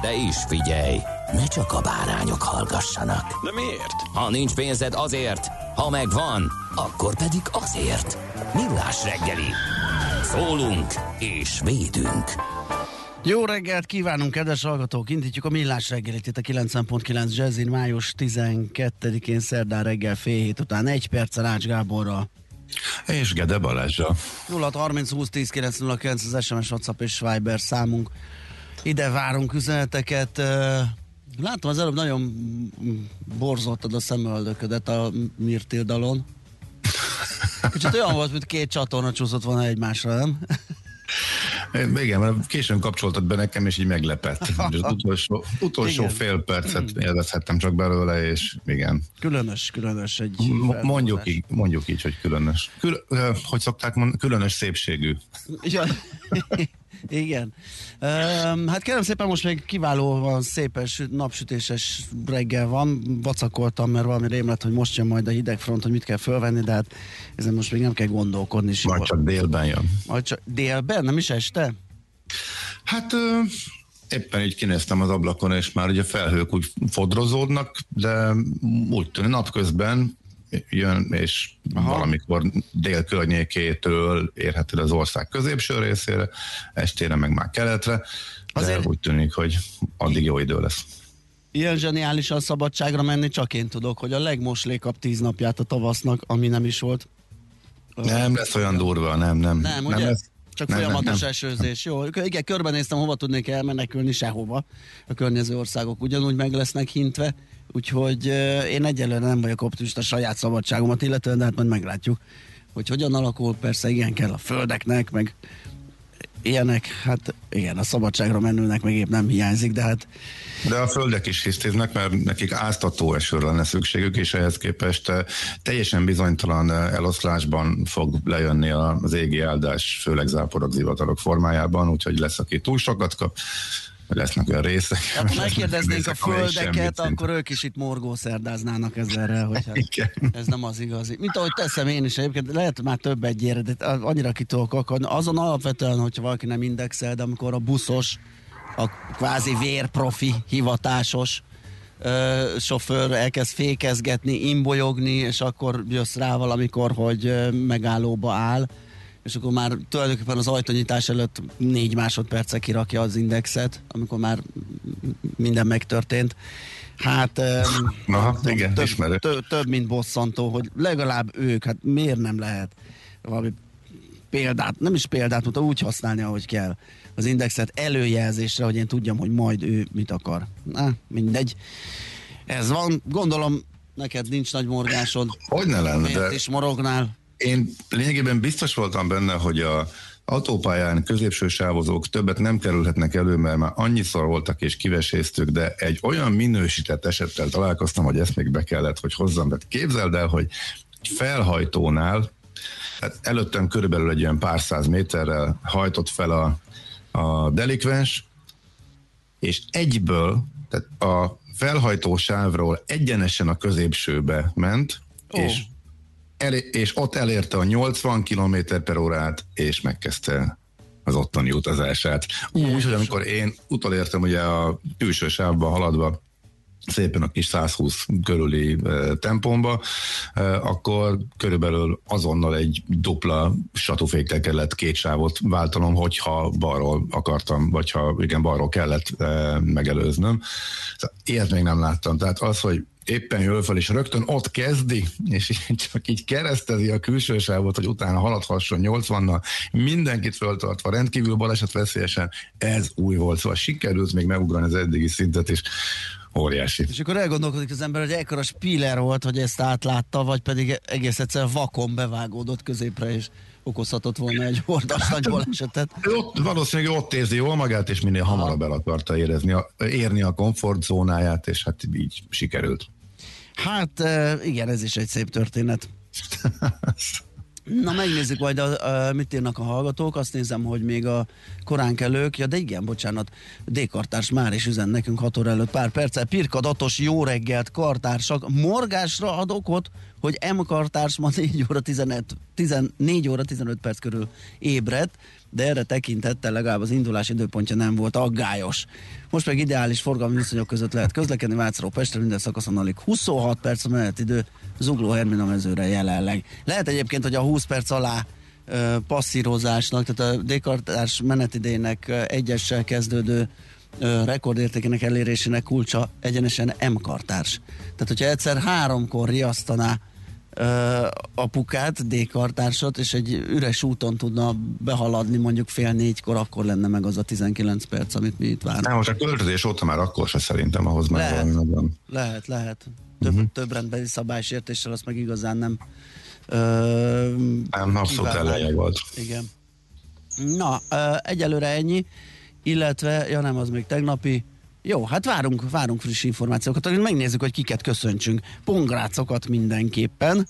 De is figyelj, ne csak a bárányok hallgassanak. De miért? Ha nincs pénzed azért, ha megvan, akkor pedig azért. Millás reggeli. Szólunk és védünk. Jó reggelt kívánunk, kedves hallgatók! Indítjuk a millás reggelit itt a 90.9 Jazzin május 12-én szerdán reggel fél hét után egy perccel Ács Gáborral. És Gede Balázsa. 0 30 20 10 909 az SMS, WhatsApp és Viber számunk. Ide várunk üzeneteket. Látom az előbb nagyon borzoltad a szemöldöködet a Mirtildalon. Kicsit olyan volt, mint két csatorna csúszott volna egymásra, nem? Igen, mert későn kapcsoltad be nekem, és így meglepett. Az utolsó, utolsó Igen. fél percet élvezhettem csak belőle, és igen. Különös, különös egy M- mondjuk így, mondjuk így, hogy különös. Kül, hogy szokták mondani, különös szépségű. Ja. Igen. Um, hát kérem szépen, most még kiválóan szépes, napsütéses reggel van. Vacakoltam, mert valami rém lett, hogy most jön majd a hidegfront, hogy mit kell fölvenni, de hát ezen most még nem kell gondolkodni. Majd Sikor. csak délben jön. Majd csak délben, nem is este? Hát ö, éppen így kinéztem az ablakon, és már ugye felhők úgy fodrozódnak, de úgy tűnik napközben jön, és Aha. Valamikor dél környékétől érhető az ország középső részére, estére meg már keletre, de Azért- úgy tűnik, hogy addig jó idő lesz. Ilyen zseniálisan szabadságra menni csak én tudok, hogy a legmoslékabb tíz napját a tavasznak, ami nem is volt. Nem lesz olyan durva, nem, nem. Nem, ugye? lesz. Csak Nem, nem, folyamatos nem. esőzés. Jó, igen, körbenéztem, hova tudnék elmenekülni, sehova. A környező országok ugyanúgy meg lesznek hintve, úgyhogy én egyelőre nem vagyok optimista saját szabadságomat illetően, de hát majd meglátjuk, hogy hogyan alakul. Persze igen, kell a földeknek, meg ilyenek, hát igen, a szabadságra menőnek meg épp nem hiányzik, de hát De a földek is hisztiznek, mert nekik áztató esőre lenne szükségük, és ehhez képest teljesen bizonytalan eloszlásban fog lejönni az égi áldás, főleg záporok, zivatarok formájában, úgyhogy lesz, aki túl sokat kap, lesznek olyan részek. ha lesznek megkérdeznénk a földeket, akkor ők is itt morgó szerdáznának ezerrel, hogy hát ez nem az igazi. Mint ahogy teszem én is egyébként, lehet már több egyére, de annyira ki tudok akadni. Azon alapvetően, hogyha valaki nem indexel, de amikor a buszos, a kvázi vérprofi, hivatásos ö, sofőr elkezd fékezgetni, imbolyogni, és akkor jössz rá valamikor, hogy megállóba áll, és akkor már tulajdonképpen az ajtónyitás előtt négy másodperce kirakja az indexet, amikor már minden megtörtént. Hát Aha, nem igen, több, több, több, mint bosszantó, hogy legalább ők, hát miért nem lehet valami példát, nem is példát, mutta úgy használni, ahogy kell az indexet előjelzésre, hogy én tudjam, hogy majd ő mit akar. Na, mindegy. Ez van, gondolom neked nincs nagy morgásod. Hogy ne lenne, Miért de is morognál? Én lényegében biztos voltam benne, hogy a autópályán középső sávozók többet nem kerülhetnek elő, mert már annyiszor voltak és kiveséztük, de egy olyan minősített esettel találkoztam, hogy ezt még be kellett, hogy hozzam. Tehát képzeld el, hogy egy felhajtónál, hát előttem körülbelül egy olyan pár száz méterrel hajtott fel a, a delikvens, és egyből, tehát a felhajtó sávról egyenesen a középsőbe ment, Ó. és elé- és ott elérte a 80 km per órát, és megkezdte az ottani utazását. Úgy, hogy amikor én utolértem ugye a külső sávba haladva szépen a kis 120 körüli tempomba, akkor körülbelül azonnal egy dupla satúfékkel kellett két sávot váltanom, hogyha balról akartam, vagy ha igen, balról kellett megelőznöm. Ilyet még nem láttam. Tehát az, hogy éppen jön fel, és rögtön ott kezdi, és csak így keresztezi a külső sávot, hogy utána haladhasson 80-nal, mindenkit föltartva, rendkívül baleset veszélyesen, ez új volt, szóval sikerült még megugrani az eddigi szintet, és óriási. És akkor elgondolkodik az ember, hogy ekkora spiller volt, hogy ezt átlátta, vagy pedig egész egyszer vakon bevágódott középre, és okozhatott volna egy hordas nagy balesetet. Ott, valószínűleg ott érzi jól magát, és minél hamarabb el akarta érezni, érni a komfortzónáját, és hát így sikerült. Hát igen, ez is egy szép történet. Na megnézzük majd, a, a, mit írnak a hallgatók, azt nézem, hogy még a korán kellők, ja de igen, bocsánat, D-kartárs már is üzen nekünk 6 óra előtt pár perccel, Pirka Datos, jó reggelt, kartársak, morgásra ad okot, hogy M kartárs ma 4 óra 15, 14 óra 15 perc körül ébredt, de erre tekintettel legalább az indulás időpontja nem volt aggályos. Most meg ideális forgalmi viszonyok között lehet közlekedni. Vácról Pestre, minden szakaszon alig 26 perc a menetidő, Zugló Hermina mezőre jelenleg. Lehet egyébként, hogy a 20 perc alá passzírozásnak, tehát a dékartás menetidének egyessel kezdődő rekordértékének elérésének kulcsa egyenesen M-kartárs. Tehát, hogyha egyszer háromkor riasztaná apukát, D-kartársat, és egy üres úton tudna behaladni mondjuk fél négykor, akkor lenne meg az a 19 perc, amit mi itt várunk. Nem, most a költözés óta már akkor se szerintem ahhoz már lehet, valami nagyon... Lehet, lehet. Több, uh-huh. több rendbeli szabálysértéssel azt meg igazán nem Nem, abszolút eleje volt. Igen. Na, egyelőre ennyi, illetve, ja nem, az még tegnapi, jó, hát várunk, várunk friss információkat, megnézzük, hogy kiket köszöntsünk. Pongrácokat mindenképpen.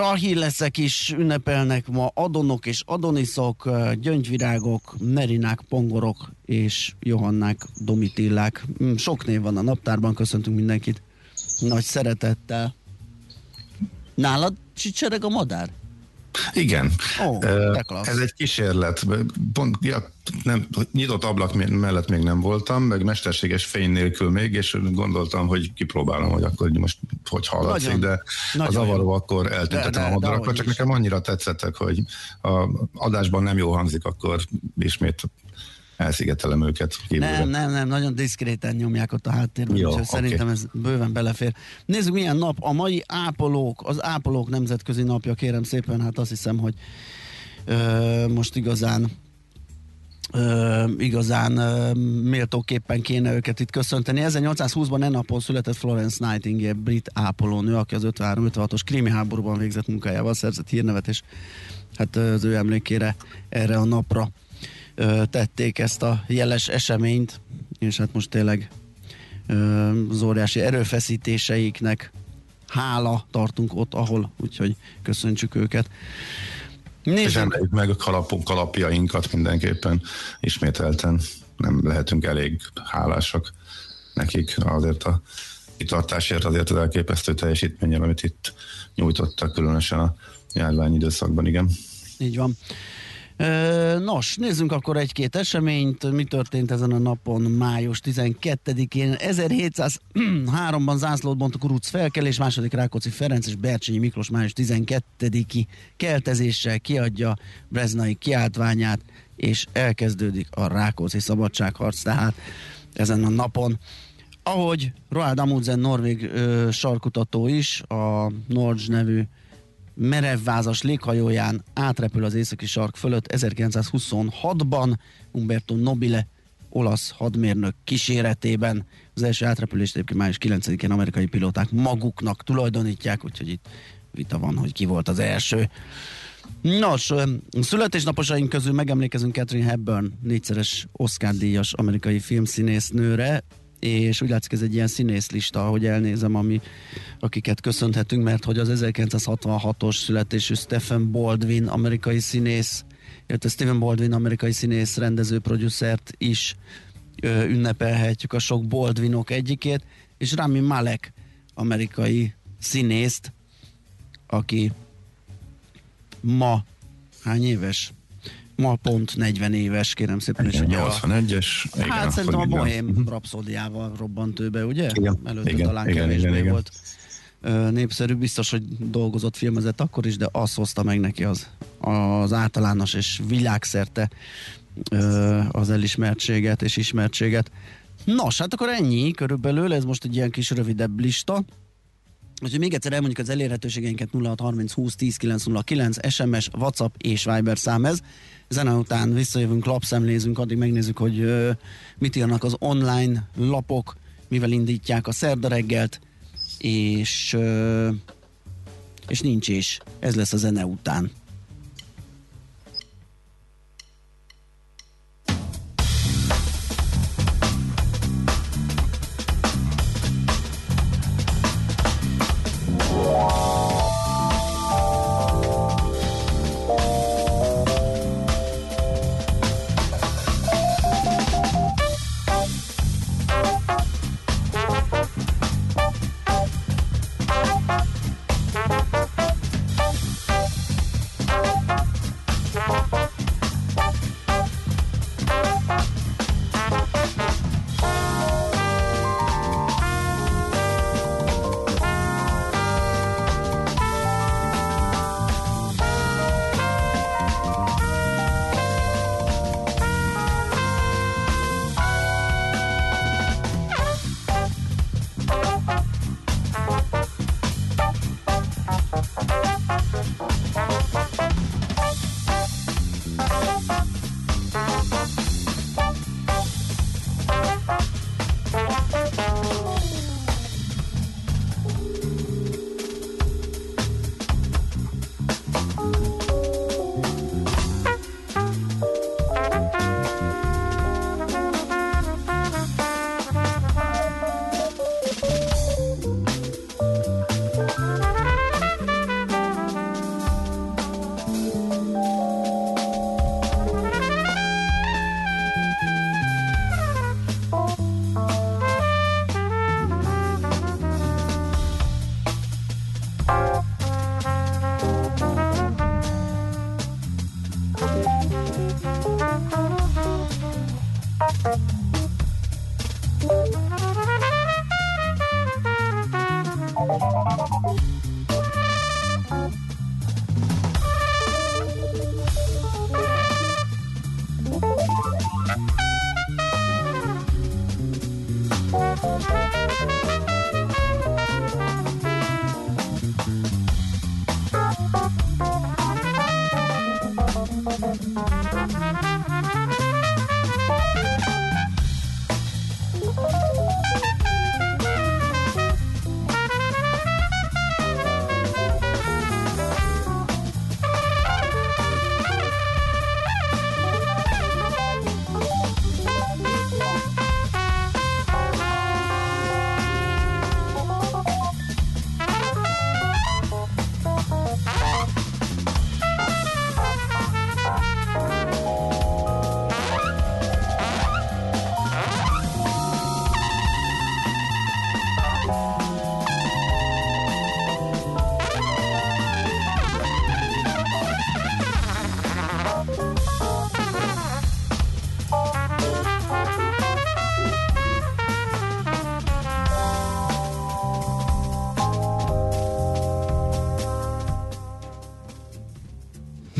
A hírleszek is ünnepelnek ma adonok és adoniszok, gyöngyvirágok, merinák, pongorok és johannák, domitillák. Mm, sok név van a naptárban, köszöntünk mindenkit nagy szeretettel. Nálad csicsereg a madár? Igen. Oh, Ez egy kísérlet. Pont, ja, nem, nyitott ablak mellett még nem voltam, meg mesterséges fény nélkül még, és gondoltam, hogy kipróbálom, hogy akkor most hogy hallatszik, nagyon, de nagyon az avaró akkor eltüntetem a madarakra, csak nekem annyira tetszettek, hogy a adásban nem jó hangzik, akkor ismét elszigetelem őket. Kívülre. Nem, nem, nem, nagyon diszkréten nyomják ott a háttérben, Jó, okay. szerintem ez bőven belefér. Nézzük, milyen nap. A mai ápolók, az ápolók nemzetközi napja, kérem szépen, hát azt hiszem, hogy ö, most igazán ö, igazán ö, méltóképpen kéne őket itt köszönteni. 1820-ban e napon született Florence Nightingale, brit ápolónő, aki az 53-56-os krimi háborúban végzett munkájával szerzett hírnevet, és hát az ő emlékére erre a napra tették ezt a jeles eseményt, és hát most tényleg az óriási erőfeszítéseiknek hála tartunk ott, ahol, úgyhogy köszöntsük őket. Nézzük. És emeljük meg a kalapunk, kalapjainkat mindenképpen ismételten. Nem lehetünk elég hálásak nekik azért a kitartásért, azért az elképesztő teljesítményen, amit itt nyújtottak, különösen a járvány időszakban, igen. Így van. Nos, nézzünk akkor egy-két eseményt. Mi történt ezen a napon, május 12-én? 1703-ban zászlót bont a kuruc felkelés, második Rákóczi Ferenc és Bercsényi Miklós május 12-i keltezéssel kiadja Breznai kiáltványát, és elkezdődik a Rákóczi szabadságharc, tehát ezen a napon. Ahogy Roald Amundsen norvég ö, sarkutató is, a Norge nevű merevvázas léghajóján átrepül az északi sark fölött 1926-ban Umberto Nobile olasz hadmérnök kíséretében. Az első átrepülést egyébként május 9-én amerikai pilóták maguknak tulajdonítják, úgyhogy itt vita van, hogy ki volt az első. Nos, születésnaposaink közül megemlékezünk Catherine Hepburn, négyszeres Oscar-díjas amerikai filmszínésznőre, és úgy látszik ez egy ilyen színészlista, ahogy elnézem, ami, akiket köszönhetünk, mert hogy az 1966-os születésű Stephen Baldwin, amerikai színész, illetve Stephen Baldwin, amerikai színész, rendező, producert is ö, ünnepelhetjük a sok Baldwinok egyikét, és Rami Malek, amerikai színészt, aki ma hány éves? Ma pont 40 éves, kérem szépen. És ugye a, 81-es. Igen, hát szerintem a Bohém minden. rapszódiával robbant ő be, ugye? Igen, Előtte igen, talán igen, kevésbé igen, igen. volt népszerű, biztos, hogy dolgozott, filmezett akkor is, de azt hozta meg neki az, az általános és világszerte az elismertséget és ismertséget. Nos, hát akkor ennyi körülbelül, ez most egy ilyen kis rövidebb lista. Úgyhogy még egyszer elmondjuk az elérhetőségeinket 0630 20 10 909, SMS, WhatsApp és Viber szám ez. Zene után visszajövünk, lapszemlézünk, addig megnézzük, hogy mit írnak az online lapok, mivel indítják a szerda reggelt, és, és nincs is. Ez lesz a zene után.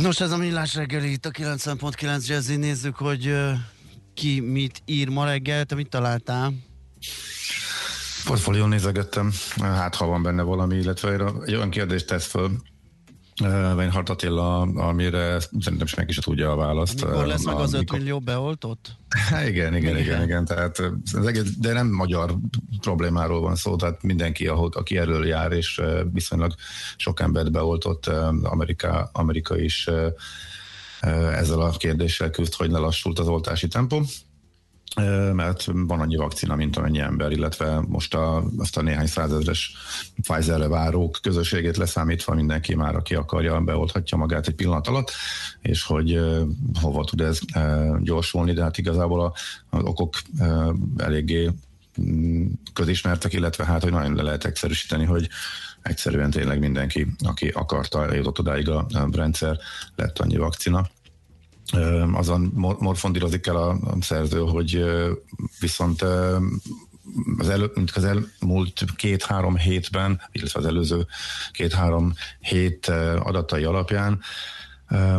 Nos, ez a millás reggeli itt a 90.9 Jazzy. Nézzük, hogy uh, ki mit ír ma reggel. Te mit találtál? Portfólión nézegettem, hát ha van benne valami, illetve egy olyan kérdést tesz föl, Weinhardt Attila, amire szerintem senki se tudja a választ. Mikor lesz meg az 5 Amikor- millió beoltott? Há, igen, igen, igen, igen, tehát az egész, de nem magyar problémáról van szó, tehát mindenki, aki erről jár, és viszonylag sok embert beoltott, Amerika, Amerika is ezzel a kérdéssel küzd, hogy lelassult az oltási tempó. Mert van annyi vakcina, mint amennyi ember, illetve most a, azt a néhány százezres Pfizerre várók közösségét leszámítva mindenki már, aki akarja, beolthatja magát egy pillanat alatt, és hogy hova tud ez gyorsulni, de hát igazából az okok eléggé közismertek, illetve hát, hogy nagyon le lehet egyszerűsíteni, hogy egyszerűen tényleg mindenki, aki akarta, eljutott odáig a, rendszer, lett annyi vakcina. Azon morfondírozik el a szerző, hogy viszont az, elő, az elmúlt két-három hétben, illetve az előző két-három hét adatai alapján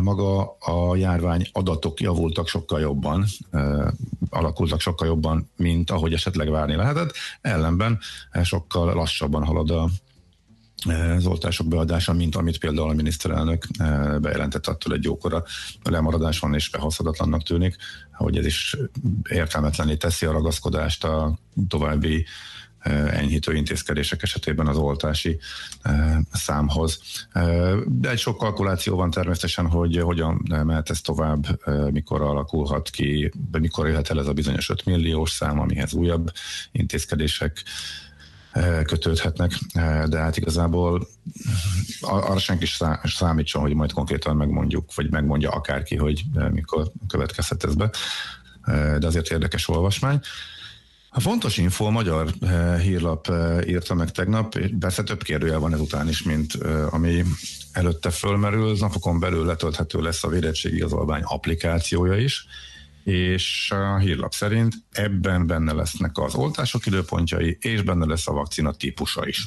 maga a járvány adatok javultak sokkal jobban, alakultak sokkal jobban, mint ahogy esetleg várni lehetett, ellenben sokkal lassabban halad a az oltások beadása, mint amit például a miniszterelnök bejelentett attól egy jókora. Lemaradás van és behozhatatlannak tűnik, hogy ez is értelmetlené teszi a ragaszkodást a további enyhítő intézkedések esetében az oltási számhoz. De egy sok kalkuláció van természetesen, hogy hogyan mehet ez tovább, mikor alakulhat ki, mikor élhet el ez a bizonyos 5 milliós szám, amihez újabb intézkedések kötődhetnek, de hát igazából arra senki számítson, hogy majd konkrétan megmondjuk, vagy megmondja akárki, hogy mikor következhet ez be, de azért érdekes olvasmány. A fontos info a magyar hírlap írta meg tegnap, persze több kérdőjel van ezután is, mint ami előtte fölmerül, napokon belül letölthető lesz a védettségigazolvány applikációja is, és a hírlap szerint ebben benne lesznek az oltások időpontjai, és benne lesz a vakcina típusa is.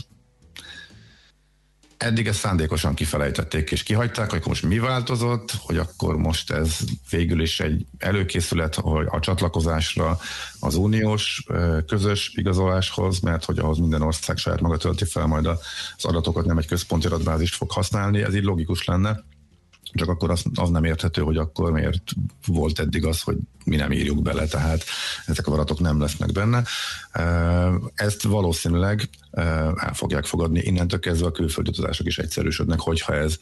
Eddig ezt szándékosan kifelejtették és kihagyták, hogy most mi változott, hogy akkor most ez végül is egy előkészület hogy a csatlakozásra az uniós közös igazoláshoz, mert hogy ahhoz minden ország saját maga tölti fel majd az adatokat, nem egy központi adatbázist fog használni, ez így logikus lenne csak akkor az, az nem érthető, hogy akkor miért volt eddig az, hogy mi nem írjuk bele, tehát ezek a adatok nem lesznek benne. Ezt valószínűleg el fogják fogadni, innentől kezdve a külföldi utazások is egyszerűsödnek, hogyha ez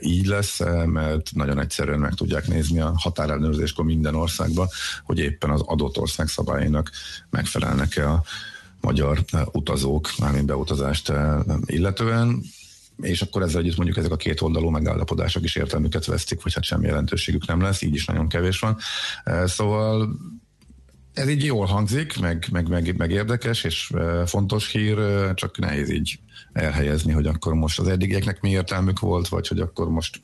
így lesz, mert nagyon egyszerűen meg tudják nézni a határellenőrzéskor minden országban, hogy éppen az adott ország szabályainak megfelelnek-e a magyar utazók, mármint beutazást illetően és akkor ezzel együtt mondjuk ezek a két oldalú megállapodások is értelmüket vesztik, vagy hát semmi jelentőségük nem lesz, így is nagyon kevés van. Szóval ez így jól hangzik, meg, meg, meg, meg érdekes, és fontos hír, csak nehéz így elhelyezni, hogy akkor most az eddigieknek mi értelmük volt, vagy hogy akkor most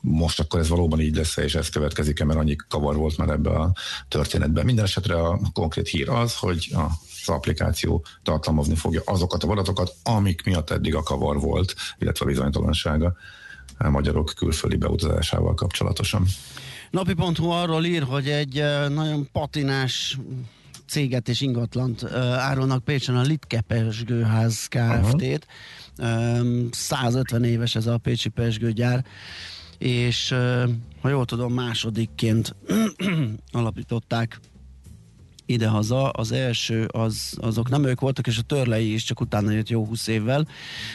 most akkor ez valóban így lesz és ez következik-e, mert annyi kavar volt már ebbe a történetben. Minden esetre a konkrét hír az, hogy a az applikáció tartalmazni fogja azokat a adatokat, amik miatt eddig a kavar volt, illetve a bizonytalansága a magyarok külföldi beutazásával kapcsolatosan. Napi.hu arról ír, hogy egy nagyon patinás céget és ingatlant árulnak Pécsen a Litke Pesgőház Kft-t. Uh-huh. 150 éves ez a Pécsi Pesgőgyár és ha jól tudom, másodikként alapították idehaza. Az első, az, azok nem ők voltak, és a törlei is csak utána jött jó 20 évvel.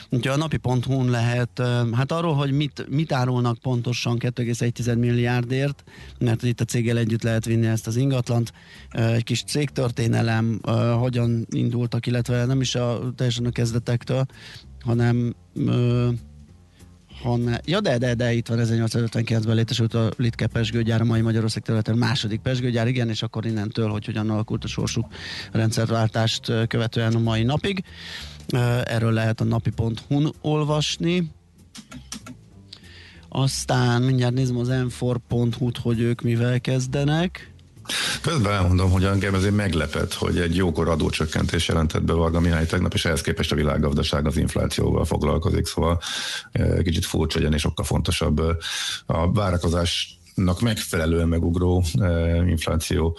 Úgyhogy a napi.hu-n lehet, hát arról, hogy mit, mit árulnak pontosan 2,1 milliárdért, mert itt a céggel együtt lehet vinni ezt az ingatlant. Egy kis cégtörténelem, hogyan indultak, illetve nem is a teljesen a kezdetektől, hanem hanem, ja de, de, de itt van 1859-ben létesült a Litke Pesgőgyár, a mai Magyarország területen második Pesgőgyár, igen, és akkor innentől, hogy hogyan alakult a sorsuk rendszerváltást követően a mai napig. Erről lehet a napi.hu-n olvasni. Aztán mindjárt nézem az m4.hu-t, hogy ők mivel kezdenek. Közben elmondom, hogy engem azért meglepett, hogy egy jókor adócsökkentés jelentett be Varga Mihály tegnap, és ehhez képest a világgazdaság az inflációval foglalkozik, szóval eh, kicsit furcsa, és sokkal fontosabb eh, a várakozásnak megfelelően megugró eh, infláció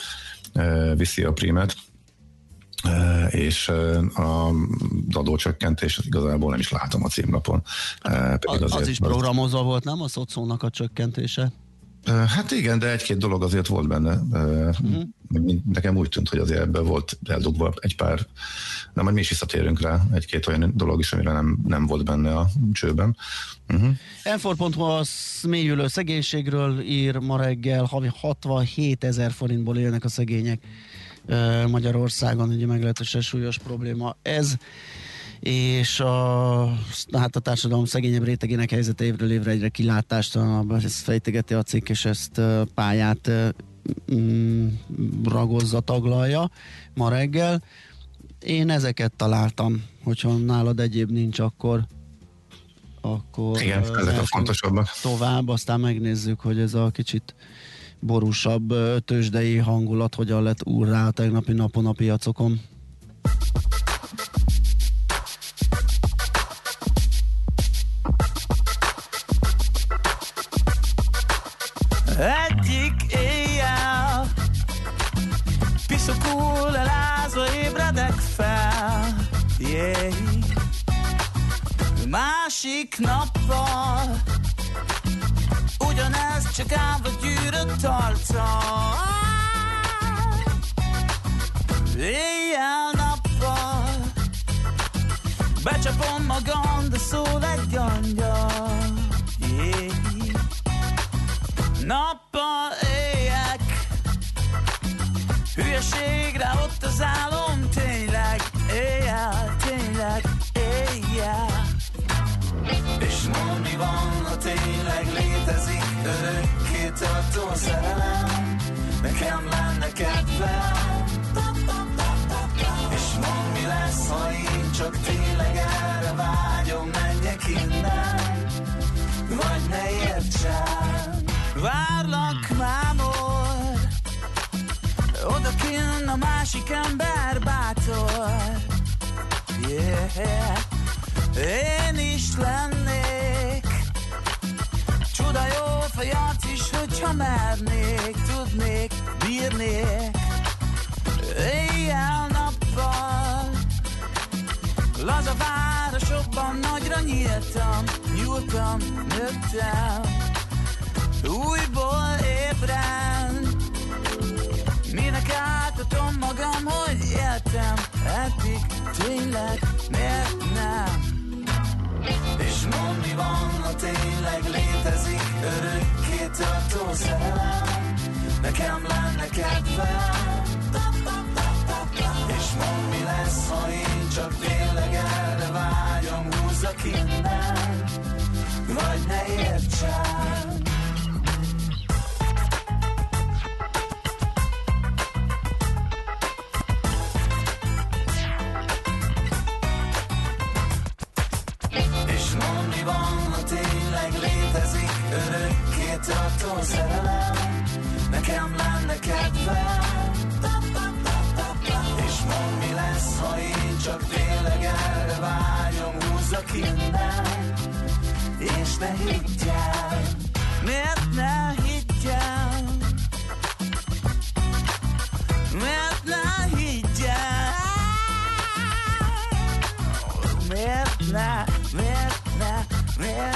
viszi a primet és a adócsökkentés igazából nem is látom a címlapon. Pedig az, az is programozva volt, nem a szocónak a csökkentése? Hát igen, de egy-két dolog azért volt benne. Uh-huh. Nekem úgy tűnt, hogy azért ebben volt eldugva egy pár, de majd mi is visszatérünk rá, egy-két olyan dolog is, amire nem, nem volt benne a csőben. Uh-huh. Enfor.hu a mélyülő szegénységről ír ma reggel, havi 67 ezer forintból élnek a szegények Magyarországon, ugye meglehetősen súlyos probléma ez és a, hát a társadalom szegényebb rétegének helyzete évről évre egyre kilátástalanabb, ezt fejtegeti a cikk, és ezt pályát mm, ragozza, taglalja ma reggel. Én ezeket találtam, hogyha nálad egyéb nincs, akkor akkor Igen, ezek a fontosabbak. tovább, aztán megnézzük, hogy ez a kicsit borúsabb tőzsdei hangulat hogyan lett úrrá a tegnapi napon a piacokon. Másik nappal. Ugyanez csak állva gyűrött arccal Éjjel-nappal Becsapom magam, de szól egy angyal. Yeah. Nappal éjek. Hülyeségre ott az álom Tényleg, éjjel, tényleg, éjjel És mondd mi van, ha tényleg létezik Örökké tartó szerelem. Nekem lenne kedvem. És mondd mi lesz, ha én csak tényleg erre vágyom Menjek innen. Vagy ne értsen. Várlak mámor Oda kinn a másik ember bátor. Yeah Én is lennék. Csuda jó fejat is, hogyha mernék Tudnék, bírnék. Éjjel-nappal Laza városokban nagyra nyíltam, nyúltam, nőttem, újból ébren. Minek átadom magam, hogy éltem, eddig tényleg miért nem? És mondd mi van, ha tényleg létezik örökké tartó szerelem, nekem lenne kedvem. És mondd mi lesz, ha én csak tényleg erre vágyom Húzzak innen, vagy ne értsen létezik Örökké tartó szerelem. Nekem lenne kedvem. És mondd mi lesz, ha én csak tényleg erre vágyom? Húzzak innen, és ne higgyel. Miért ne higgyel? Miért ne higgyel? Miért ne, miért ne, miért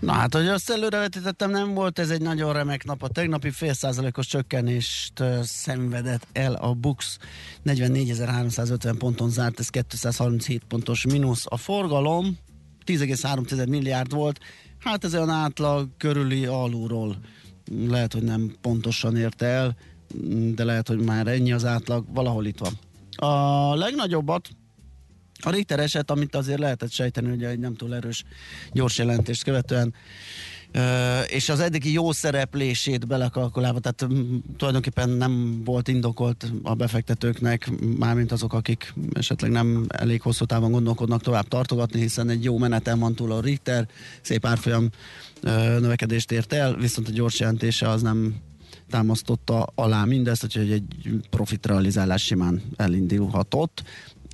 Na hát, hogy azt előrevetítettem, nem volt ez egy nagyon remek nap. A tegnapi fél százalékos csökkenést szenvedett el a Bux. 44.350 ponton zárt, ez 237 pontos mínusz. A forgalom 10,3 milliárd volt, hát ez olyan átlag körüli alulról. Lehet, hogy nem pontosan érte el, de lehet, hogy már ennyi az átlag, valahol itt van. A legnagyobbat a Richter eset, amit azért lehetett sejteni, hogy egy nem túl erős gyors jelentést követően, és az eddigi jó szereplését belekalkulálva, tehát mm, tulajdonképpen nem volt indokolt a befektetőknek, mármint azok, akik esetleg nem elég hosszú távon gondolkodnak tovább tartogatni, hiszen egy jó meneten van túl a Richter, szép árfolyam növekedést ért el, viszont a gyors jelentése az nem támasztotta alá mindezt, úgyhogy egy profitrealizálás simán elindulhatott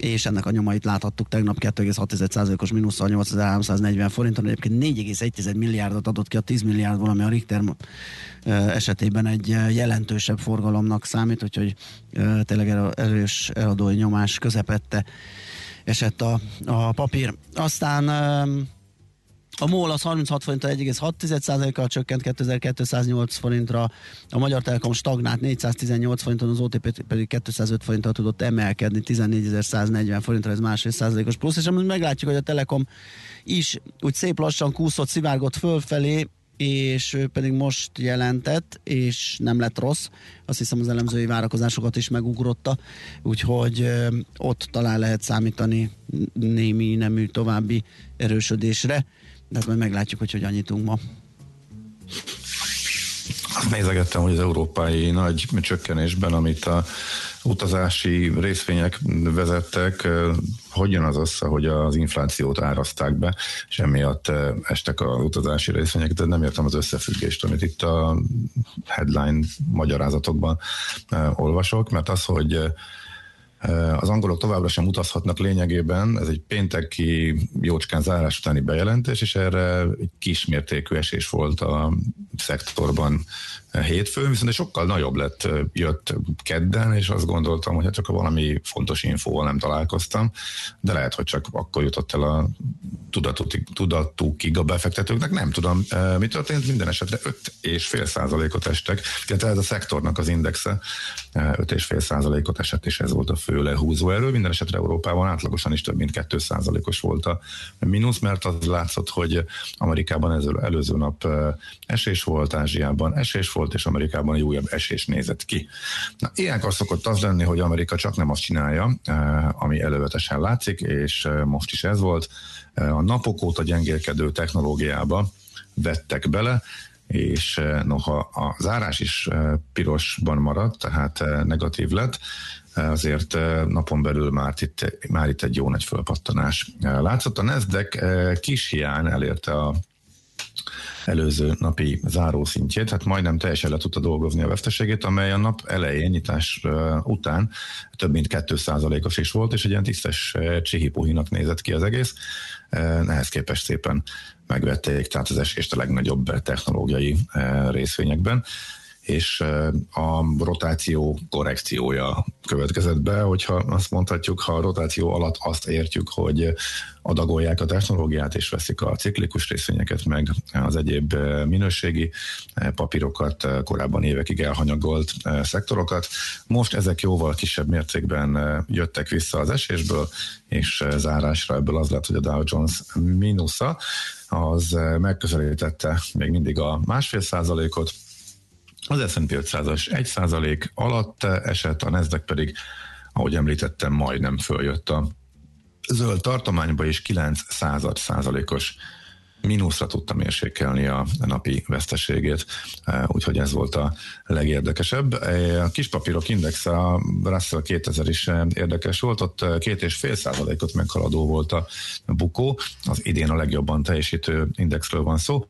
és ennek a nyomait láthattuk tegnap 2,6%-os mínusszal 8340 forinton, egyébként 4,1 milliárdot adott ki a 10 milliárdból, ami a Richter esetében egy jelentősebb forgalomnak számít, úgyhogy tényleg erős eladói nyomás közepette esett a, a papír. Aztán A MOL az 36 forintra 1,6%-kal csökkent 2208 forintra, a Magyar Telekom stagnált 418 forinton, az OTP pedig 205 forintra tudott emelkedni 14.140 forintra, ez másfél százalékos plusz, és amit meglátjuk, hogy a Telekom is úgy szép lassan kúszott, szivárgott fölfelé, és ő pedig most jelentett, és nem lett rossz. Azt hiszem az elemzői várakozásokat is megugrotta, úgyhogy ott talán lehet számítani némi nemű további erősödésre, de hát majd meglátjuk, hogy hogyan nyitunk ma. Nézegettem, hogy az európai nagy csökkenésben, amit a utazási részvények vezettek, hogyan az össze, hogy az inflációt áraszták be, és emiatt estek az utazási részvények, de nem értem az összefüggést, amit itt a headline magyarázatokban olvasok, mert az, hogy az angolok továbbra sem utazhatnak lényegében, ez egy pénteki jócskán zárás utáni bejelentés, és erre egy kismértékű esés volt a szektorban hétfőn, viszont egy sokkal nagyobb lett, jött kedden, és azt gondoltam, hogy hát csak valami fontos infóval nem találkoztam, de lehet, hogy csak akkor jutott el a tudatukig a befektetőknek, nem tudom, mi történt, minden esetre 5,5 százalékot estek, tehát ez a szektornak az indexe 5,5 százalékot esett, és ez volt a fő lehúzó erő, minden esetre Európában átlagosan is több mint 2 százalékos volt a mínusz, mert az látszott, hogy Amerikában ez előző nap esés volt, Ázsiában esés volt, volt, és Amerikában egy újabb esés nézett ki. Na, ilyenkor szokott az lenni, hogy Amerika csak nem azt csinálja, eh, ami elővetesen látszik, és eh, most is ez volt. Eh, a napok óta gyengélkedő technológiába vettek bele, és noha a zárás is pirosban maradt, tehát negatív lett, azért napon belül már itt, már itt egy jó nagy fölpattanás látszott. A Nasdaq kis hiány elérte a előző napi zárószintjét, hát majdnem teljesen le tudta dolgozni a veszteségét, amely a nap elején, nyitás után több mint 2%-os is volt, és egy ilyen tisztes csihipuhinak nézett ki az egész. Ehhez képest szépen megvették, tehát az esést a legnagyobb technológiai részvényekben és a rotáció korrekciója következett be, hogyha azt mondhatjuk, ha a rotáció alatt azt értjük, hogy adagolják a technológiát, és veszik a ciklikus részvényeket, meg az egyéb minőségi papírokat, korábban évekig elhanyagolt szektorokat. Most ezek jóval kisebb mértékben jöttek vissza az esésből, és zárásra ebből az lett, hogy a Dow Jones mínusza, az megközelítette még mindig a másfél százalékot, az S&P 500-as 1 százalék alatt esett, a Nasdaq pedig, ahogy említettem, majdnem följött a zöld tartományba, és 9 század százalékos mínuszra tudta mérsékelni a napi veszteségét, úgyhogy ez volt a legérdekesebb. A kispapírok index, a Russell 2000 is érdekes volt, ott két és fél százalékot meghaladó volt a bukó, az idén a legjobban teljesítő indexről van szó,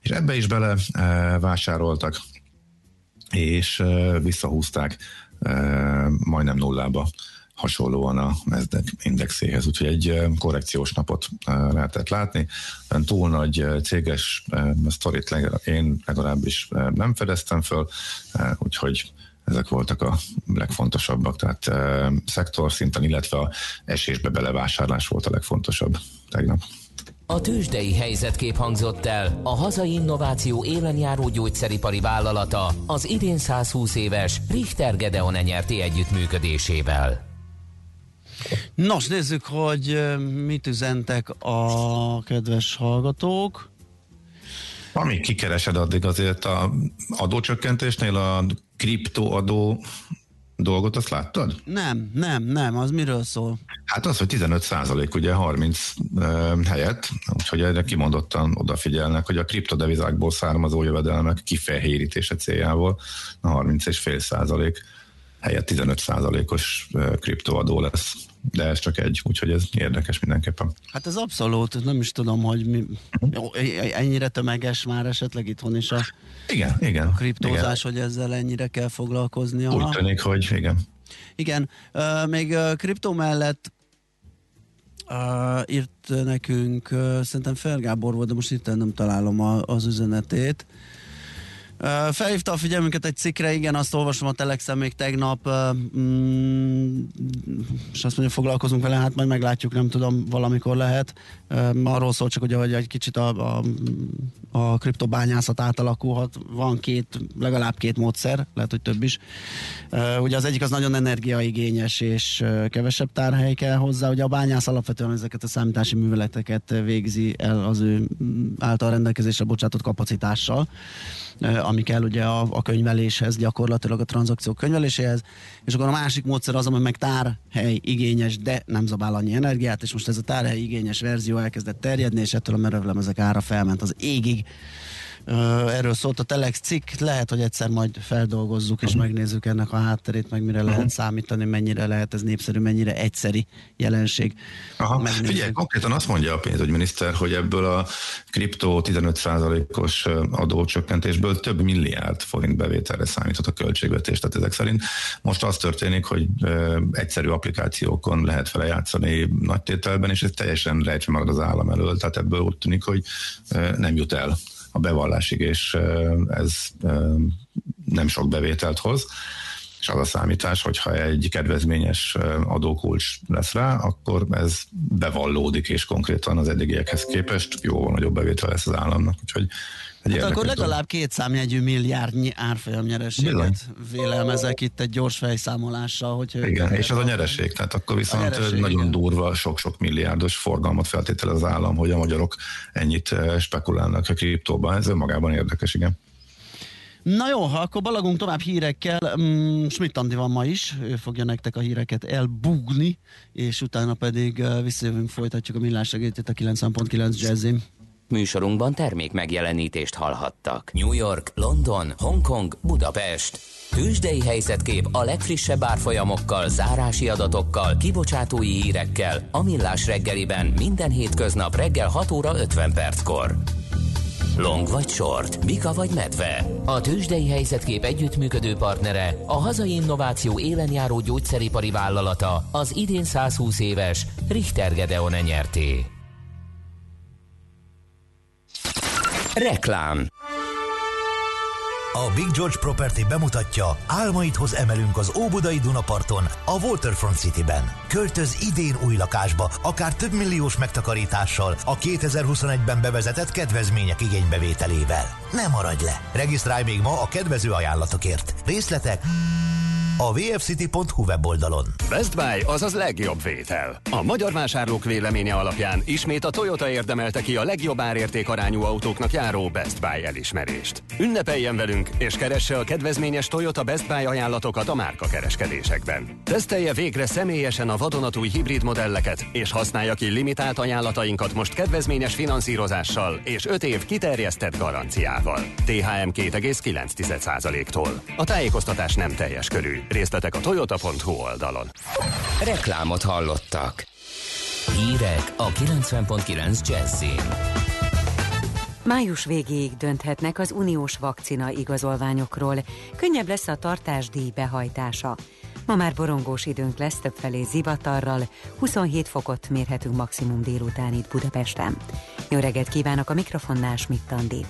és ebbe is bele vásároltak és visszahúzták majdnem nullába hasonlóan a Nasdaq indexéhez, úgyhogy egy korrekciós napot lehetett látni. Túl nagy céges sztorit én legalábbis nem fedeztem föl, úgyhogy ezek voltak a legfontosabbak, tehát szektor szinten, illetve a esésbe belevásárlás volt a legfontosabb tegnap. A tőzsdei helyzetkép hangzott el a hazai innováció élenjáró gyógyszeripari vállalata az idén 120 éves Richter Gedeon nyerti együttműködésével. Nos, nézzük, hogy mit üzentek a kedves hallgatók. Amíg kikeresed addig azért a adócsökkentésnél a kriptoadó dolgot, azt láttad? Nem, nem, nem, az miről szól? Hát az, hogy 15 százalék, ugye 30 e, helyett, úgyhogy erre kimondottan odafigyelnek, hogy a kriptodevizákból származó jövedelmek kifehérítése céljából a 30 és fél százalék helyett 15 százalékos kriptoadó lesz. De ez csak egy, úgyhogy ez érdekes mindenképpen. Hát ez abszolút, nem is tudom, hogy mi, jó, ennyire tömeges már esetleg itthon is a, igen, igen, a kriptózás, igen. hogy ezzel ennyire kell foglalkozni. Úgy tűnik, hogy igen. Igen, még kriptó mellett uh, írt nekünk, uh, szerintem Felgábor volt, de most itt nem találom a, az üzenetét. Felhívta a figyelmünket egy cikkre, igen, azt olvasom a Telexen még tegnap, mm, és azt mondja, foglalkozunk vele, hát majd meglátjuk, nem tudom, valamikor lehet. Arról szól csak, ugye, hogy egy kicsit a, a, a kriptobányászat átalakulhat. Van két, legalább két módszer, lehet, hogy több is. Ugye az egyik az nagyon energiaigényes, és kevesebb tárhely kell hozzá. Ugye a bányász alapvetően ezeket a számítási műveleteket végzi el az ő mm, által rendelkezésre bocsátott kapacitással ami kell ugye a, a könyveléshez, gyakorlatilag a tranzakciók könyveléséhez, és akkor a másik módszer az, ami meg tárhely igényes, de nem zabál annyi energiát, és most ez a tárhely igényes verzió elkezdett terjedni, és ettől a merevlemezek ára felment az égig. Erről szólt a Telex cikk, lehet, hogy egyszer majd feldolgozzuk és megnézzük ennek a hátterét, meg mire lehet számítani, mennyire lehet ez népszerű, mennyire egyszeri jelenség. Aha. Megnézzük. Figyelj, konkrétan azt mondja a pénzügyminiszter, hogy ebből a kriptó 15%-os adócsökkentésből több milliárd forint bevételre számított a költségvetés. Tehát ezek szerint most az történik, hogy egyszerű applikációkon lehet vele játszani nagy tételben, és ez teljesen rejtve marad az állam elől. Tehát ebből úgy tűnik, hogy nem jut el a bevallásig, és ez nem sok bevételt hoz és az a számítás, hogyha egy kedvezményes adókulcs lesz rá, akkor ez bevallódik, és konkrétan az eddigiekhez képest jóval nagyobb bevétel lesz az államnak. Úgyhogy Hát akkor legalább két számjegyű milliárdnyi árfolyam nyereséget Bizony. vélelmezek itt egy gyors fejszámolással. Hogy Igen, és az a nyereség, tehát akkor viszont nyereség, nagyon igen. durva, sok-sok milliárdos forgalmat feltételez az állam, hogy a magyarok ennyit spekulálnak a kriptóban. Ez önmagában érdekes, igen. Na jó, ha akkor balagunk tovább hírekkel. Mm, Schmidt Andi van ma is, ő fogja nektek a híreket elbugni, és utána pedig visszajövünk, folytatjuk a millás segítét a 90.9 Jazzin. Műsorunkban termék megjelenítést hallhattak. New York, London, Hongkong, Budapest. Tőzsdei helyzetkép a legfrissebb árfolyamokkal, zárási adatokkal, kibocsátói hírekkel, a millás reggeliben minden hétköznap reggel 6 óra 50 perckor. Long vagy short, Mika vagy medve. A tőzsdei helyzetkép együttműködő partnere, a hazai innováció élenjáró gyógyszeripari vállalata, az idén 120 éves Richter Gedeon nyerté. Reklám A Big George Property bemutatja, álmaidhoz emelünk az Óbudai Dunaparton, a Waterfront Cityben. Költöz idén új lakásba, akár több milliós megtakarítással, a 2021-ben bevezetett kedvezmények igénybevételével. Ne maradj le! Regisztrálj még ma a kedvező ajánlatokért. Részletek a vfcity.hu weboldalon. Best Buy, azaz legjobb vétel. A magyar vásárlók véleménye alapján ismét a Toyota érdemelte ki a legjobb árértékarányú autóknak járó Best Buy elismerést. Ünnepeljen velünk, és keresse a kedvezményes Toyota Best Buy ajánlatokat a márka kereskedésekben. Tesztelje végre személyesen a vadonatúj hibrid modelleket, és használja ki limitált ajánlatainkat most kedvezményes finanszírozással és 5 év kiterjesztett garanciával. THM 2,9%-tól. A tájékoztatás nem teljes körű. Részletek a toyota.hu oldalon. Reklámot hallottak. Hírek a 90.9 Jazzin. Május végéig dönthetnek az uniós vakcina igazolványokról. Könnyebb lesz a tartásdíj behajtása. Ma már borongós időnk lesz többfelé zivatarral, 27 fokot mérhetünk maximum délután itt Budapesten. Jó reggelt kívánok a mikrofonnál Schmidt Andi.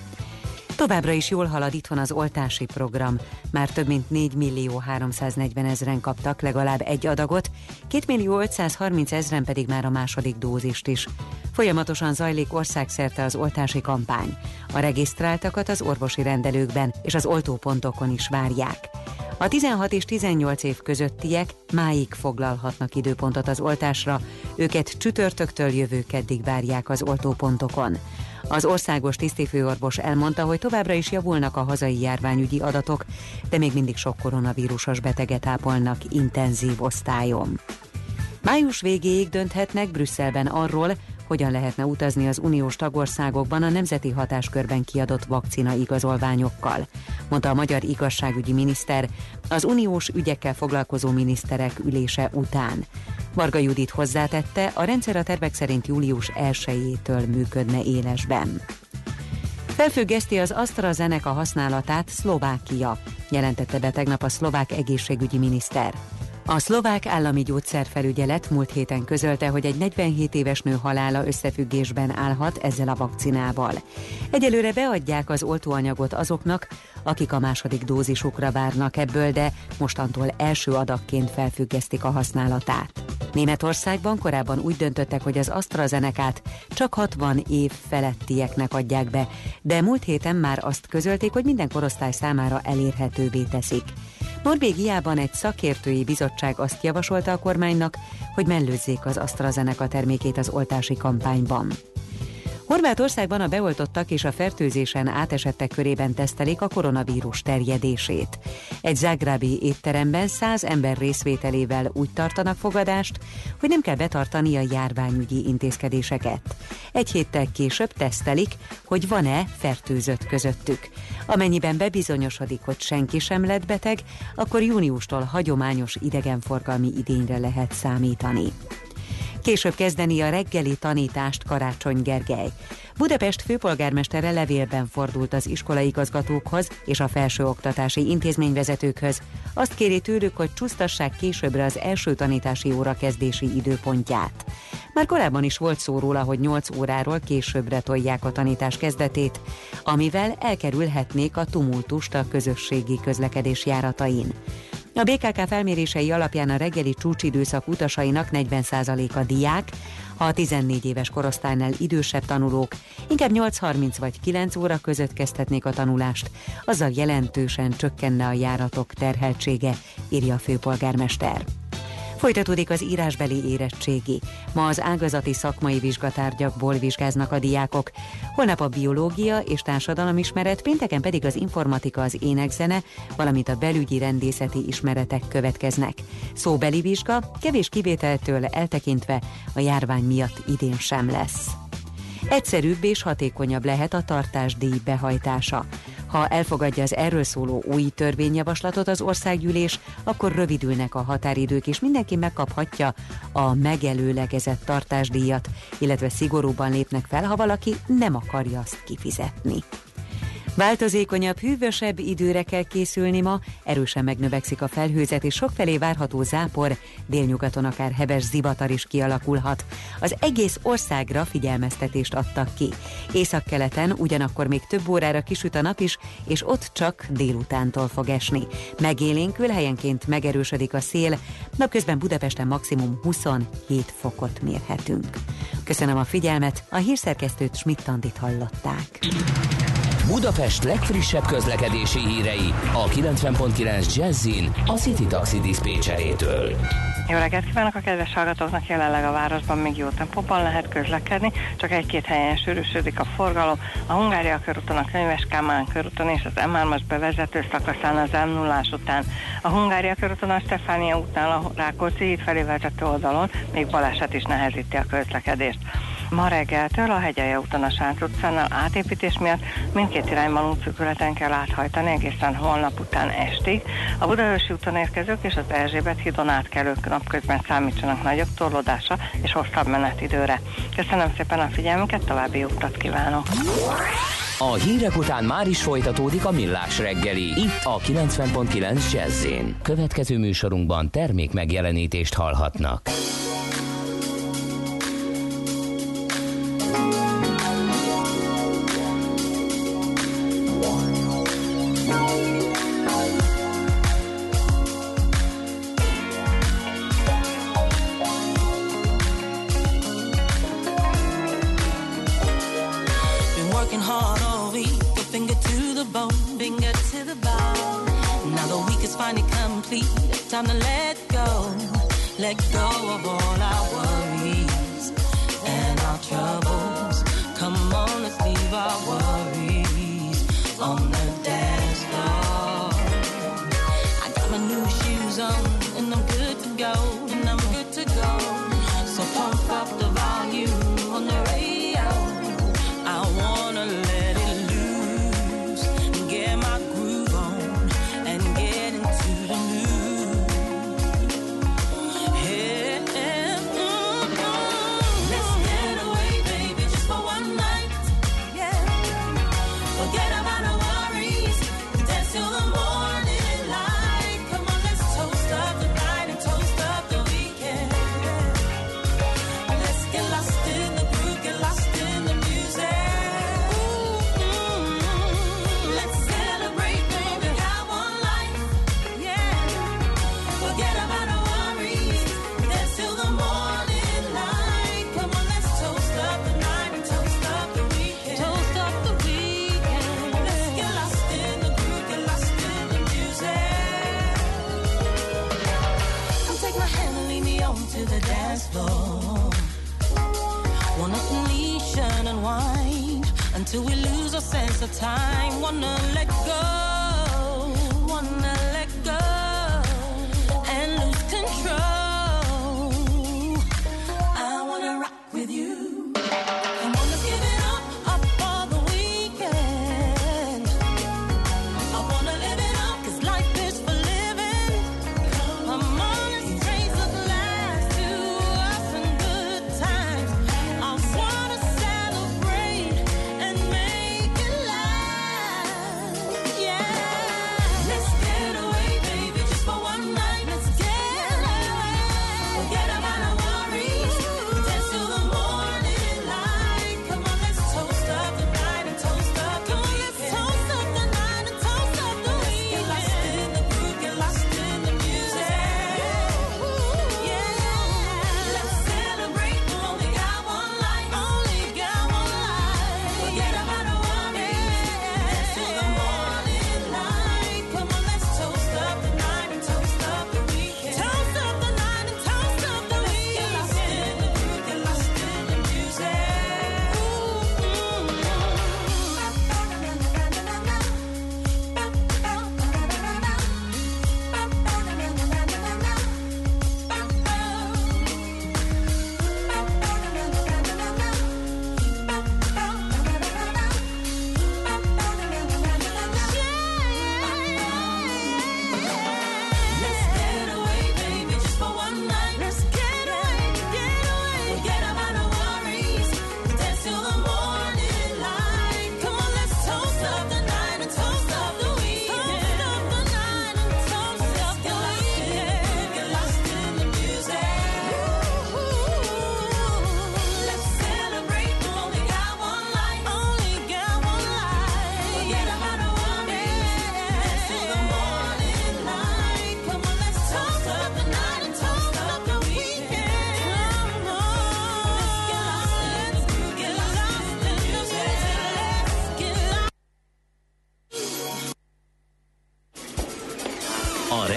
Továbbra is jól halad itthon az oltási program. Már több mint 4 millió 340 ezeren kaptak legalább egy adagot, 2 millió 530 ezeren pedig már a második dózist is. Folyamatosan zajlik országszerte az oltási kampány. A regisztráltakat az orvosi rendelőkben és az oltópontokon is várják. A 16 és 18 év közöttiek máig foglalhatnak időpontot az oltásra, őket csütörtöktől jövő keddig várják az oltópontokon. Az országos tisztifőorvos elmondta, hogy továbbra is javulnak a hazai járványügyi adatok, de még mindig sok koronavírusos beteget ápolnak intenzív osztályon. Május végéig dönthetnek Brüsszelben arról, hogyan lehetne utazni az uniós tagországokban a nemzeti hatáskörben kiadott vakcina igazolványokkal, mondta a magyar igazságügyi miniszter az uniós ügyekkel foglalkozó miniszterek ülése után. Varga Judit hozzátette, a rendszer a tervek szerint július 1-től működne élesben. Felfüggeszti az AstraZeneca használatát Szlovákia, jelentette be tegnap a szlovák egészségügyi miniszter. A szlovák állami gyógyszerfelügyelet múlt héten közölte, hogy egy 47 éves nő halála összefüggésben állhat ezzel a vakcinával. Egyelőre beadják az oltóanyagot azoknak, akik a második dózisukra várnak ebből, de mostantól első adagként felfüggesztik a használatát. Németországban korábban úgy döntöttek, hogy az AstraZeneca-t csak 60 év felettieknek adják be, de múlt héten már azt közölték, hogy minden korosztály számára elérhetővé teszik. Norvégiában egy szakértői bizottság azt javasolta a kormánynak, hogy mellőzzék az AstraZeneca termékét az oltási kampányban. Horvátországban a beoltottak és a fertőzésen átesettek körében tesztelik a koronavírus terjedését. Egy zágrábi étteremben száz ember részvételével úgy tartanak fogadást, hogy nem kell betartani a járványügyi intézkedéseket. Egy héttel később tesztelik, hogy van-e fertőzött közöttük. Amennyiben bebizonyosodik, hogy senki sem lett beteg, akkor júniustól hagyományos idegenforgalmi idényre lehet számítani. Később kezdeni a reggeli tanítást Karácsony Gergely. Budapest főpolgármestere levélben fordult az iskolaigazgatókhoz és a felsőoktatási intézményvezetőkhöz. Azt kéri tőlük, hogy csúsztassák későbbre az első tanítási óra kezdési időpontját. Már korábban is volt szó róla, hogy 8 óráról későbbre tolják a tanítás kezdetét, amivel elkerülhetnék a tumultust a közösségi közlekedés járatain. A BKK felmérései alapján a reggeli csúcsidőszak utasainak 40%-a diák, a 14 éves korosztálynál idősebb tanulók inkább 8.30 vagy 9 óra között kezdhetnék a tanulást, azzal jelentősen csökkenne a járatok terheltsége, írja a főpolgármester. Folytatódik az írásbeli érettségi. Ma az ágazati szakmai vizsgatárgyakból vizsgáznak a diákok. Holnap a biológia és társadalomismeret, pénteken pedig az informatika, az énekzene, valamint a belügyi rendészeti ismeretek következnek. Szóbeli vizsga, kevés kivételtől eltekintve a járvány miatt idén sem lesz. Egyszerűbb és hatékonyabb lehet a tartásdíj behajtása. Ha elfogadja az erről szóló új törvényjavaslatot az országgyűlés, akkor rövidülnek a határidők, és mindenki megkaphatja a megelőlegezett tartásdíjat, illetve szigorúban lépnek fel, ha valaki nem akarja azt kifizetni. Változékonyabb, hűvösebb időre kell készülni ma, erősen megnövekszik a felhőzet, és sokfelé várható zápor, délnyugaton akár heves zivatar is kialakulhat. Az egész országra figyelmeztetést adtak ki. Északkeleten ugyanakkor még több órára kisüt a nap is, és ott csak délutántól fog esni. Megélénkül helyenként megerősödik a szél, napközben Budapesten maximum 27 fokot mérhetünk. Köszönöm a figyelmet, a hírszerkesztőt Schmidt-Tandit hallották. Budapest legfrissebb közlekedési hírei a 90.9 Jazzin a City Taxi Dispécsejétől. Jó reggelt kívánok a kedves hallgatóknak! Jelenleg a városban még jó tempóban lehet közlekedni, csak egy-két helyen sűrűsödik a forgalom. A Hungária körúton, a Könyves Kálmán körúton és az M3-as bevezető szakaszán az m 0 után. A Hungária körúton a Stefánia útnál a Rákóczi híd felé vezető oldalon még baleset is nehezíti a közlekedést. Ma reggeltől a Hegyalja úton a Sánc utcánál átépítés miatt mindkét irányban útszűkületen kell áthajtani egészen holnap után estig. A Budaörsi úton érkezők és az Erzsébet hídon átkelők napközben számítsanak nagyobb torlódásra és hosszabb menetidőre. Köszönöm szépen a figyelmüket, további utat kívánok! A hírek után már is folytatódik a millás reggeli, itt a 90.9 jazz Következő műsorunkban termék megjelenítést hallhatnak. Finally complete. Time to let go, let go of all and our troubles. Come on, let's leave our worries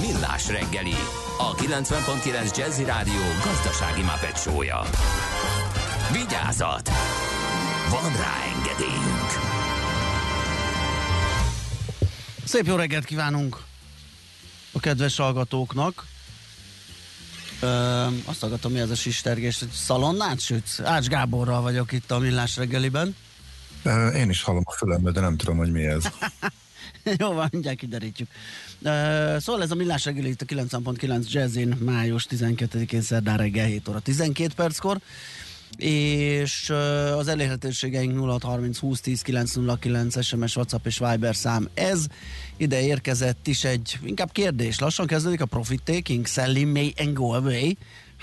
Millás reggeli, a 90.9 Jazzy Rádió gazdasági mapetsója. Vigyázat! Van rá engedélyünk! Szép jó reggelt kívánunk a kedves hallgatóknak. Ö, azt hallgatom, mi ez a sistergés, hogy szalonnát sütsz? Ács Gáborral vagyok itt a Millás reggeliben. Én is hallom a fülembe, de nem tudom, hogy mi ez. Jó van, mindjárt kiderítjük. Uh, szóval ez a Millás reggeli itt a 9.9 Jazzin május 12-én szerdán reggel 7 óra 12 perckor és az elérhetőségeink 0630 20 10 909 SMS, WhatsApp és Viber szám ez. Ide érkezett is egy, inkább kérdés, lassan kezdődik a profit taking, sell in May and go away.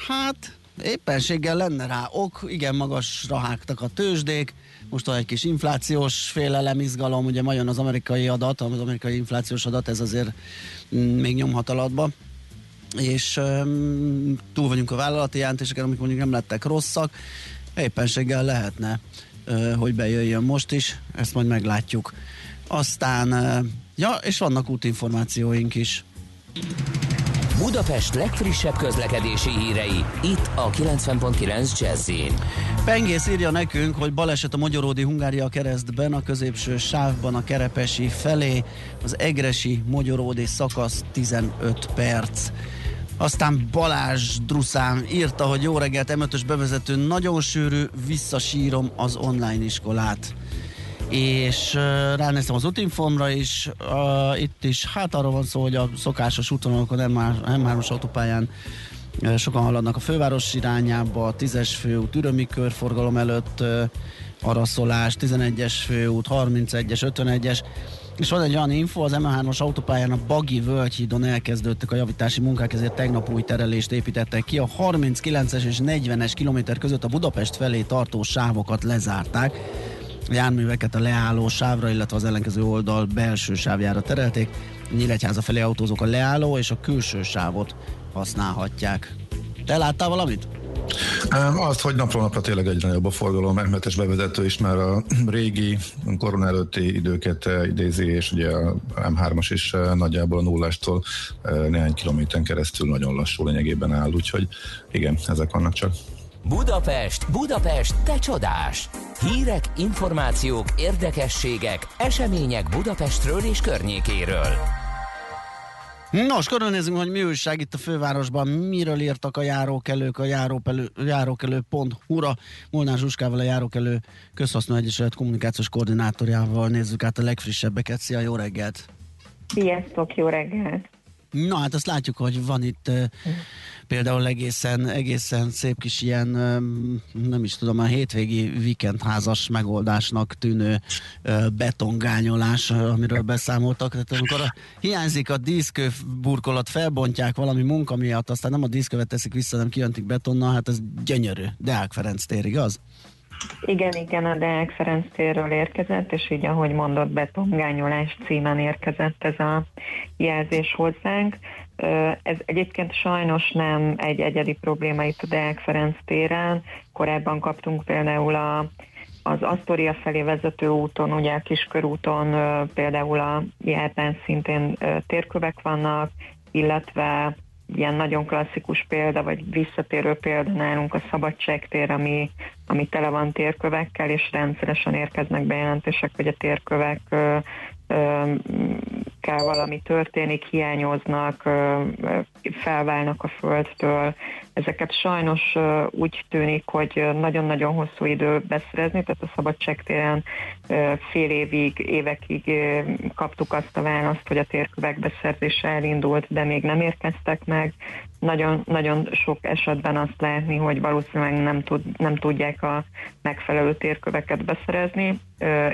Hát, éppenséggel lenne rá ok, igen magasra hágtak a tőzsdék, most egy kis inflációs félelem, izgalom, ugye ma jön az amerikai adat, az amerikai inflációs adat, ez azért mm, még nyomhat alatba és um, túl vagyunk a vállalati jelentéseken, amik mondjuk nem lettek rosszak, éppenséggel lehetne, uh, hogy bejöjjön most is, ezt majd meglátjuk. Aztán, uh, ja, és vannak útinformációink is. Budapest legfrissebb közlekedési hírei, itt a 90.9 Jazzin. Pengész írja nekünk, hogy baleset a Magyaródi Hungária keresztben, a középső sávban a Kerepesi felé, az Egresi Magyaródi szakasz 15 perc. Aztán Balázs Druszán írta, hogy jó reggelt, M5-ös bevezető nagyon sűrű, visszasírom az online iskolát. És ránéztem az útinformra is, uh, itt is, hát arról van szó, hogy a szokásos útvonalakon M3-as autópályán uh, sokan haladnak a főváros irányába, a 10-es főút, ürömi körforgalom előtt uh, araszolás, 11-es főút, 31-es, 51-es, és van egy olyan info, az M3-as autópályán a Bagi Völgyhídon elkezdődtek a javítási munkák, ezért tegnap új terelést építettek ki. A 39-es és 40-es kilométer között a Budapest felé tartó sávokat lezárták. Járműveket a leálló sávra, illetve az ellenkező oldal belső sávjára terelték. Nyíregyháza felé autózók a leálló és a külső sávot használhatják. Te láttál valamit? Azt, hogy napról napra tényleg egyre nagyobb a forgalom, m bevezető is már a régi korona előtti időket idézi, és ugye a M3-as is nagyjából a nullástól néhány kilométeren keresztül nagyon lassú lényegében áll, úgyhogy igen, ezek vannak csak. Budapest, Budapest, te csodás! Hírek, információk, érdekességek, események Budapestről és környékéről. Nos, körülnézünk, hogy mi újság itt a fővárosban, miről írtak a járókelők a járókelő, járókelő.hu-ra. Molnár Zsuskával, a Járókelő Közhasznú Egyesület kommunikációs koordinátorjával nézzük át a legfrissebbeket. Szia, jó reggelt! Sziasztok, jó reggelt! Na hát azt látjuk, hogy van itt például egészen, egészen szép kis ilyen, nem is tudom, a hétvégi vikendházas megoldásnak tűnő uh, betongányolás, amiről beszámoltak. Tehát amikor a, hiányzik a díszkő burkolat, felbontják valami munka miatt, aztán nem a díszkövet teszik vissza, nem kijöntik betonnal, hát ez gyönyörű. Deák Ferenc tér, igaz? Igen, igen, a Deák Ferenc térről érkezett, és így ahogy mondott, betongányolás címen érkezett ez a jelzés hozzánk. Ez egyébként sajnos nem egy egyedi probléma itt a Deák Ferenc téren. Korábban kaptunk például a, az Asztoria felé vezető úton, ugye a Kiskörúton például a járdán szintén térkövek vannak, illetve ilyen nagyon klasszikus példa, vagy visszatérő példa nálunk a Szabadságtér, ami, ami tele van térkövekkel, és rendszeresen érkeznek bejelentések, hogy a térkövek kell valami történik, hiányoznak, felválnak a földtől. Ezeket sajnos úgy tűnik, hogy nagyon-nagyon hosszú idő beszerezni, tehát a szabadságtéren fél évig, évekig kaptuk azt a választ, hogy a térkövek beszerzése elindult, de még nem érkeztek meg. Nagyon, nagyon sok esetben azt látni, hogy valószínűleg nem, tud, nem tudják a megfelelő térköveket beszerezni,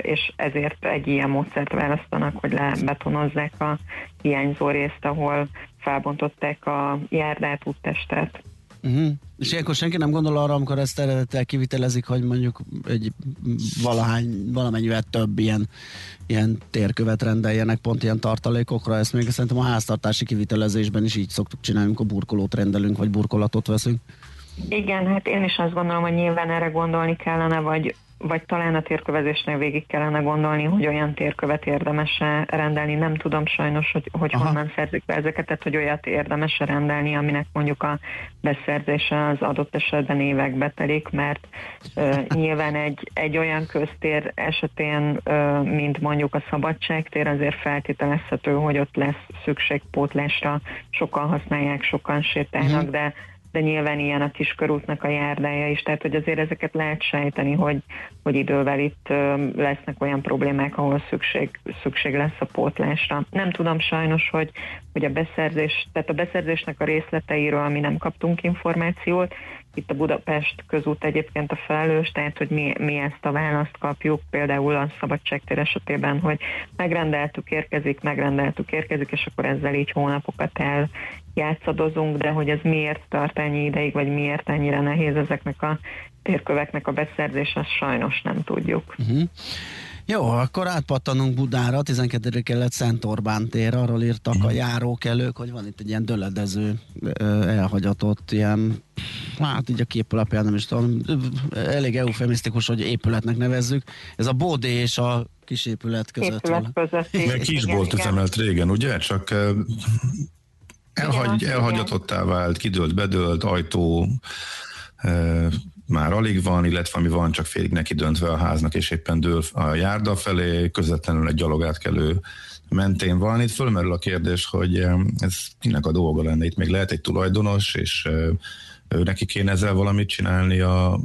és ezért egy ilyen módszert választanak, hogy lebetonozzák a hiányzó részt, ahol felbontották a járdát, úttestet. Uh-huh. És ilyenkor senki nem gondol arra, amikor ezt eredettel kivitelezik, hogy mondjuk egy valahány, valamennyivel több ilyen, ilyen térkövet rendeljenek pont ilyen tartalékokra. Ezt még szerintem a háztartási kivitelezésben is így szoktuk csinálni, amikor burkolót rendelünk, vagy burkolatot veszünk. Igen, hát én is azt gondolom, hogy nyilván erre gondolni kellene, vagy vagy talán a térkövezésnél végig kellene gondolni, hogy olyan térkövet érdemes rendelni. Nem tudom sajnos, hogy, hogy honnan szerzik be ezeket, tehát hogy olyat érdemes rendelni, aminek mondjuk a beszerzése az adott esetben évekbe telik, mert uh, nyilván egy, egy olyan köztér esetén, uh, mint mondjuk a szabadságtér, azért feltételezhető, hogy ott lesz szükség pótlásra, sokan használják, sokan sétálnak, uh-huh. de de nyilván ilyen a kiskörútnak a járdája is, tehát hogy azért ezeket lehet sejteni, hogy, hogy idővel itt lesznek olyan problémák, ahol szükség, szükség lesz a pótlásra. Nem tudom sajnos, hogy, hogy a beszerzés, tehát a beszerzésnek a részleteiről mi nem kaptunk információt, itt a Budapest közút egyébként a felelős, tehát hogy mi, mi ezt a választ kapjuk, például a szabadságtér esetében, hogy megrendeltük, érkezik, megrendeltük, érkezik, és akkor ezzel így hónapokat el játszadozunk, de hogy ez miért tart ennyi ideig, vagy miért ennyire nehéz ezeknek a térköveknek a beszerzése, azt sajnos nem tudjuk. Uh-huh. Jó, akkor átpattanunk Budára, 12. kelet Szent Orbán tér, arról írtak uh-huh. a járókelők, hogy van itt egy ilyen döledező, elhagyatott ilyen, hát így a kép alapján nem is tudom, elég eufemisztikus, hogy épületnek nevezzük. Ez a Bódé és a kis épület között. Épület között. Meg kisbolt üzemelt régen, ugye? Csak Elhagy, elhagyatottá vált, kidőlt, bedőlt, ajtó már alig van, illetve ami van, csak félig neki döntve a háznak, és éppen dől a járda felé, közvetlenül egy gyalogátkelő mentén van. Itt fölmerül a kérdés, hogy ez kinek a dolga lenne. Itt még lehet egy tulajdonos, és ő neki kéne ezzel valamit csinálni a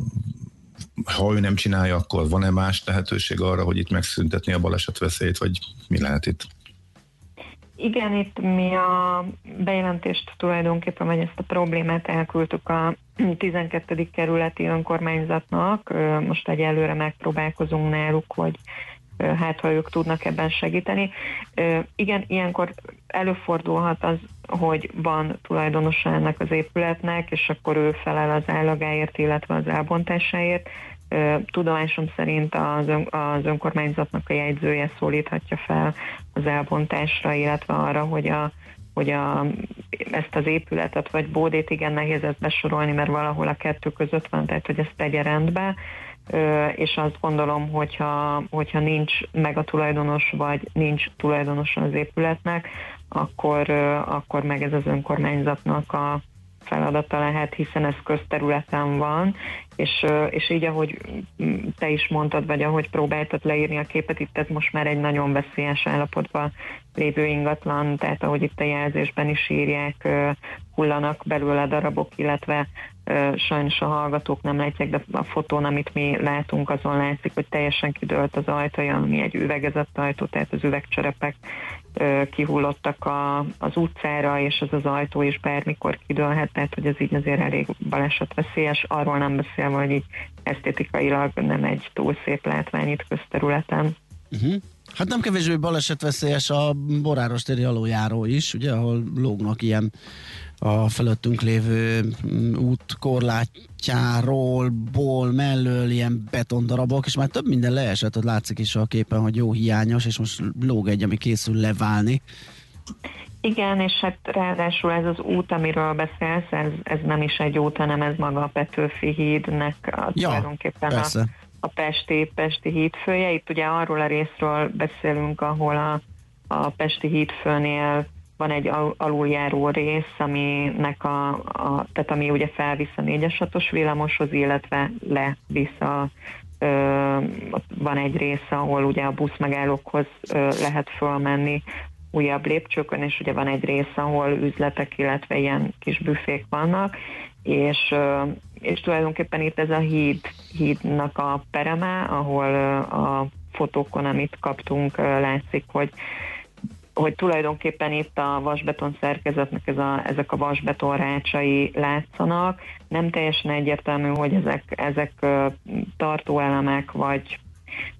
ha ő nem csinálja, akkor van-e más lehetőség arra, hogy itt megszüntetni a baleset veszélyt, vagy mi lehet itt? Igen, itt mi a bejelentést tulajdonképpen, vagy ezt a problémát elküldtük a 12. kerületi önkormányzatnak. Most egyelőre megpróbálkozunk náluk, hogy hát ha ők tudnak ebben segíteni. Igen, ilyenkor előfordulhat az, hogy van tulajdonosa ennek az épületnek, és akkor ő felel az állagáért, illetve az elbontásáért. Tudomásom szerint az, ön, az önkormányzatnak a jegyzője szólíthatja fel az elbontásra, illetve arra, hogy a hogy a, ezt az épületet vagy bódét igen nehéz ezt besorolni, mert valahol a kettő között van, tehát hogy ezt tegye rendbe, és azt gondolom, hogyha, hogyha nincs meg a tulajdonos, vagy nincs tulajdonos az épületnek, akkor, akkor meg ez az önkormányzatnak a feladata lehet, hiszen ez közterületen van, és, és így, ahogy te is mondtad, vagy ahogy próbáltad leírni a képet, itt ez most már egy nagyon veszélyes állapotban lévő ingatlan, tehát ahogy itt a jelzésben is írják, hullanak belőle darabok, illetve sajnos a hallgatók nem látják, de a fotón, amit mi látunk, azon látszik, hogy teljesen kidőlt az ajtaja, ami egy üvegezett ajtó, tehát az üvegcserepek kihullottak a, az utcára, és ez az ajtó is bármikor kidőlhet, tehát hogy ez így azért elég balesetveszélyes, arról nem beszélve, hogy így esztétikailag nem egy túl szép látvány itt közterületen. Uh-huh. Hát nem kevésbé balesetveszélyes a Boráros téri aluljáró is, ugye, ahol lógnak ilyen a felőttünk lévő mm, út korlátjáról, ból, mellől ilyen betondarabok, és már több minden leesett, ott látszik is a képen, hogy jó hiányos, és most lóg egy, ami készül leválni. Igen, és hát ráadásul ez az út, amiről beszélsz, ez, ez nem is egy út, hanem ez maga a Petőfi hídnek a, ja, tulajdonképpen persze. a, a Pesti, Pesti hídfője. Itt ugye arról a részről beszélünk, ahol a, a Pesti hídfőnél van egy aluljáró rész, aminek a, a, tehát ami ugye felvisz a 4-es 6 villamoshoz, illetve levisz a ö, van egy rész, ahol ugye a buszmegállókhoz ö, lehet fölmenni újabb lépcsőkön, és ugye van egy rész, ahol üzletek, illetve ilyen kis büfék vannak, és, és tulajdonképpen itt ez a híd, hídnak a pereme, ahol a fotókon, amit kaptunk, látszik, hogy hogy tulajdonképpen itt a vasbeton szerkezetnek ez a, ezek a vasbeton rácsai látszanak. Nem teljesen egyértelmű, hogy ezek, ezek tartóelemek, vagy,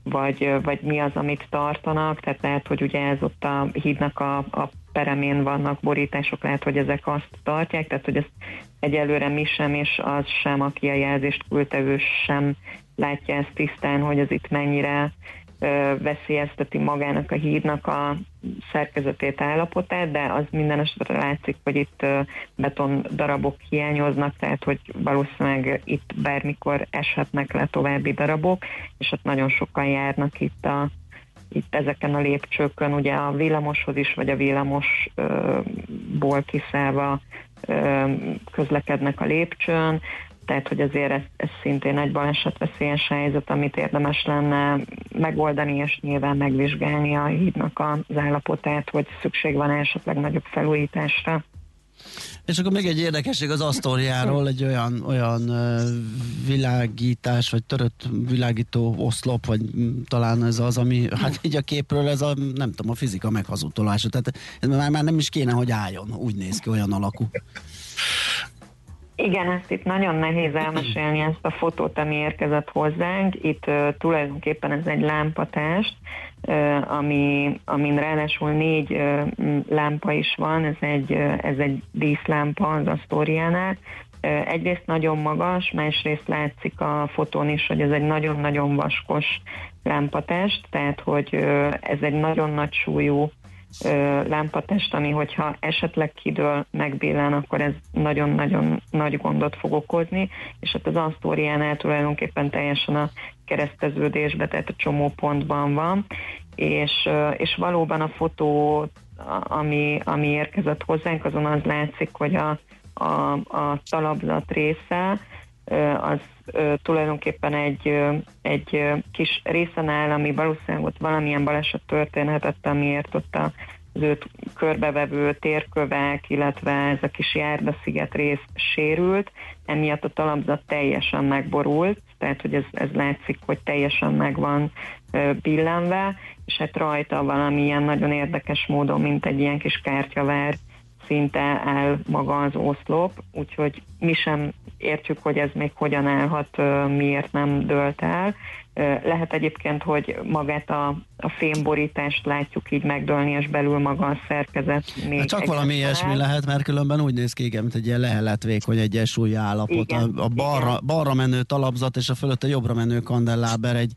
vagy, vagy mi az, amit tartanak, tehát lehet, hogy ugye ez ott a hídnak a, a peremén vannak borítások, lehet, hogy ezek azt tartják, tehát hogy ezt egyelőre mi sem, és az sem, aki a jelzést küldte, ő sem látja ezt tisztán, hogy ez itt mennyire veszélyezteti magának a hídnak a szerkezetét, állapotát, de az minden esetre látszik, hogy itt beton darabok hiányoznak, tehát hogy valószínűleg itt bármikor eshetnek le további darabok, és ott nagyon sokan járnak itt a itt ezeken a lépcsőkön, ugye a villamoshoz is, vagy a villamosból kiszállva közlekednek a lépcsőn, tehát hogy azért ez, ez szintén egy balesetveszélyes helyzet, amit érdemes lenne megoldani, és nyilván megvizsgálni a hídnak az állapotát, hogy szükség van esetleg nagyobb felújításra. És akkor még egy érdekesség az Asztóriáról, egy olyan, olyan világítás, vagy törött világító oszlop, vagy talán ez az, ami, hát így a képről ez a, nem tudom, a fizika meghazutolása. Tehát ez már, már nem is kéne, hogy álljon, úgy néz ki, olyan alakú. Igen, ezt itt nagyon nehéz elmesélni ezt a fotót, ami érkezett hozzánk. Itt uh, tulajdonképpen ez egy lámpatást, uh, ami, amin ráadásul négy uh, lámpa is van, ez egy, uh, ez egy díszlámpa az Asztóriánál. Uh, egyrészt nagyon magas, másrészt látszik a fotón is, hogy ez egy nagyon-nagyon vaskos lámpatest, tehát hogy ez egy nagyon nagy súlyú lámpatest, ami hogyha esetleg kidől, megbillen, akkor ez nagyon-nagyon nagy gondot fog okozni, és hát az Asztóriánál tulajdonképpen teljesen a kereszteződésbe, tehát a csomópontban van, és, és valóban a fotó, ami, ami érkezett hozzánk, azon az látszik, hogy a, a, a talapzat része, az tulajdonképpen egy, egy kis részen áll, ami valószínűleg ott valamilyen baleset történhetett, amiért ott az őt körbevevő térkövek, illetve ez a kis járdasziget rész sérült, emiatt a talapzat teljesen megborult, tehát hogy ez, ez látszik, hogy teljesen meg van billenve, és hát rajta valamilyen nagyon érdekes módon, mint egy ilyen kis kártyavár szinte áll maga az oszlop, úgyhogy mi sem értjük, hogy ez még hogyan állhat, miért nem dölt el. Lehet egyébként, hogy magát a, a fémborítást látjuk így megdőlni, és belül maga a szerkezet még hát csak valami ilyesmi lehet, mert különben úgy néz ki, igen, mint egy ilyen leheletvékony egyensúlyi állapot. Igen, a, a balra, balra menő talapzat és a fölötte jobbra menő kandelláber egy,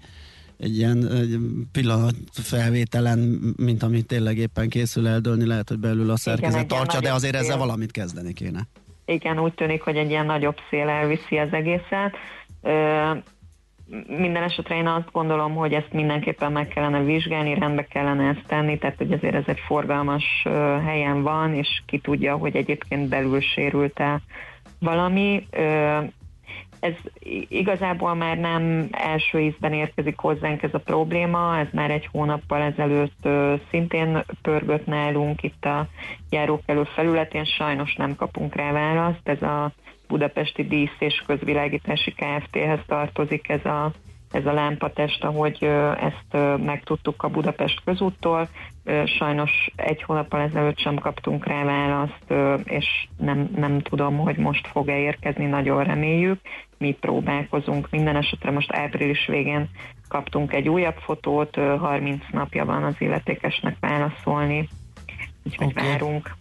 egy ilyen egy pillanat felvételen, mint ami tényleg éppen készül eldőlni, lehet, hogy belül a szerkezet Igen, tartja, de azért ezzel valamit kezdeni kéne. Igen, úgy tűnik, hogy egy ilyen nagyobb szél elviszi az egészet. Ö, minden esetre én azt gondolom, hogy ezt mindenképpen meg kellene vizsgálni, rendbe kellene ezt tenni, tehát hogy azért ez egy forgalmas helyen van, és ki tudja, hogy egyébként belül sérült-e valami. Ez igazából már nem első ízben érkezik hozzánk ez a probléma, ez már egy hónappal ezelőtt szintén pörgött nálunk itt a járókelő felületén, sajnos nem kapunk rá választ, ez a Budapesti Dísz és Közvilágítási Kft-hez tartozik ez a, ez a lámpatest, ahogy ezt megtudtuk a Budapest közúttól. Sajnos egy hónappal ezelőtt sem kaptunk rá választ, és nem, nem tudom, hogy most fog-e érkezni, nagyon reméljük. Mi próbálkozunk. Minden esetre most április végén kaptunk egy újabb fotót, 30 napja van az illetékesnek válaszolni, úgyhogy okay. várunk.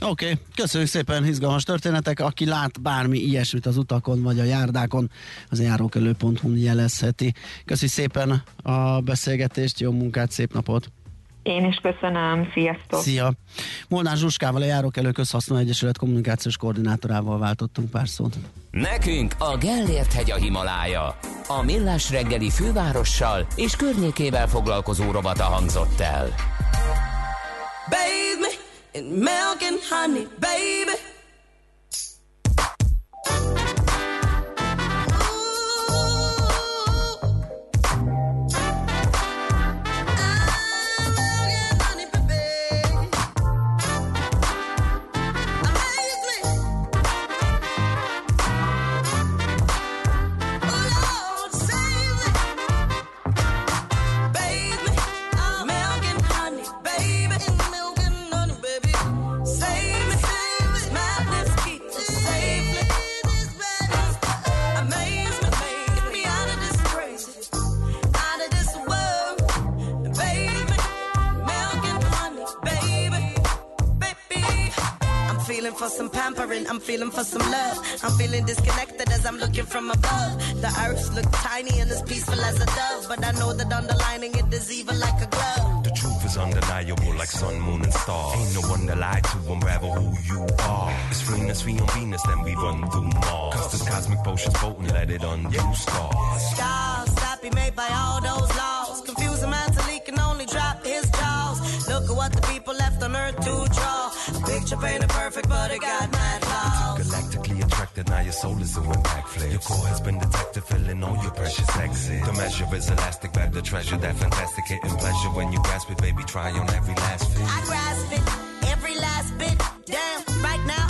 Oké, okay. köszönjük szépen, izgalmas történetek. Aki lát bármi ilyesmit az utakon vagy a járdákon, az járókelő.hu-n jelezheti. Köszönjük szépen a beszélgetést, jó munkát, szép napot! Én is köszönöm, sziasztok! Szia! Molnár Zsuskával a Járókelő Közhasznú Egyesület kommunikációs koordinátorával váltottunk pár szót. Nekünk a Gellért hegy a Himalája. A Millás reggeli fővárossal és környékével foglalkozó robata hangzott el. Baby! and milk and honey, baby. Some pampering, I'm feeling for some love. I'm feeling disconnected as I'm looking from above. The earth looks tiny and as peaceful as a dove, but I know that underlining it is evil like a glove. The truth is undeniable like sun, moon, and stars. Ain't no one to lie to, unravel who you are. It's Venus, we on Venus, then we run through Mars. Cause this cosmic potion's potent, let it undo stars. Stars that be made by all those laws. Confuse a man till he can only drop his jaws. Look at what the people left on earth to Picture painted perfect, but it got mad. Galactically attracted, now your soul is doing backflips. Your core has been detected, filling all your precious exits. The measure is elastic, grab the treasure, that fantastic hitting pleasure. When you grasp it, baby, try on every last fit. I grasp it, every last bit. Damn, right now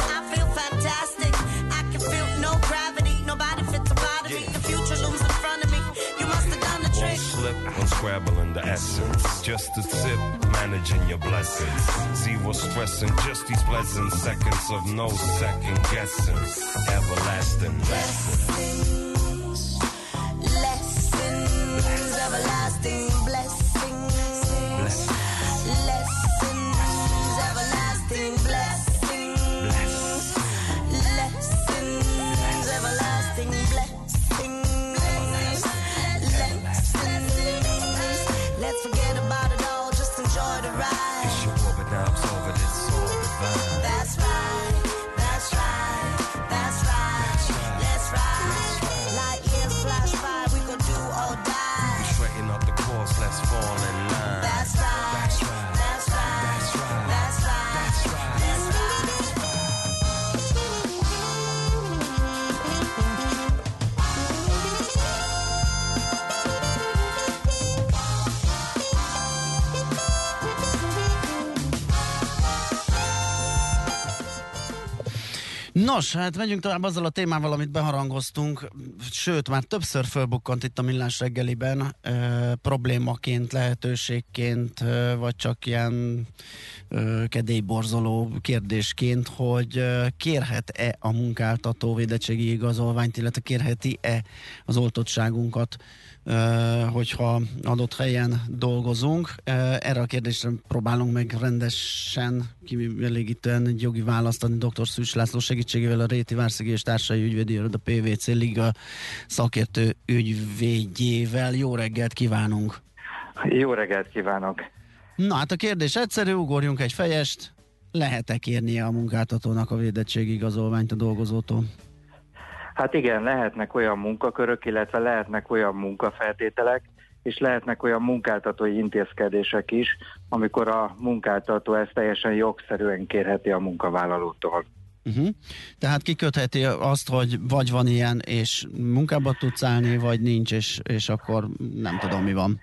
in the essence. Just a sip managing your blessings. Zero stressing, just these pleasant seconds of no second guessing. Everlasting lessons. Nos, hát megyünk tovább azzal a témával, amit beharangoztunk, sőt, már többször fölbukkant itt a Millás reggeliben, e, problémaként, lehetőségként, e, vagy csak ilyen e, kedélyborzoló kérdésként, hogy e, kérhet-e a munkáltató védettségi igazolványt, illetve kérheti-e az oltottságunkat hogyha adott helyen dolgozunk. Erre a kérdésre próbálunk meg rendesen, kielégítően egy jogi választ adni dr. Szűs László segítségével a Réti Várszegi és Társai Ügyvédi a PVC Liga szakértő ügyvédjével. Jó reggelt kívánunk! Jó reggelt kívánok! Na hát a kérdés egyszerű, ugorjunk egy fejest. Lehet-e kérnie a munkáltatónak a védettségigazolványt a dolgozótól? Hát igen, lehetnek olyan munkakörök, illetve lehetnek olyan munkafeltételek, és lehetnek olyan munkáltatói intézkedések is, amikor a munkáltató ezt teljesen jogszerűen kérheti a munkavállalótól. Uh-huh. Tehát kikötheti azt, hogy vagy van ilyen, és munkába tudsz állni, vagy nincs, és, és akkor nem tudom, mi van.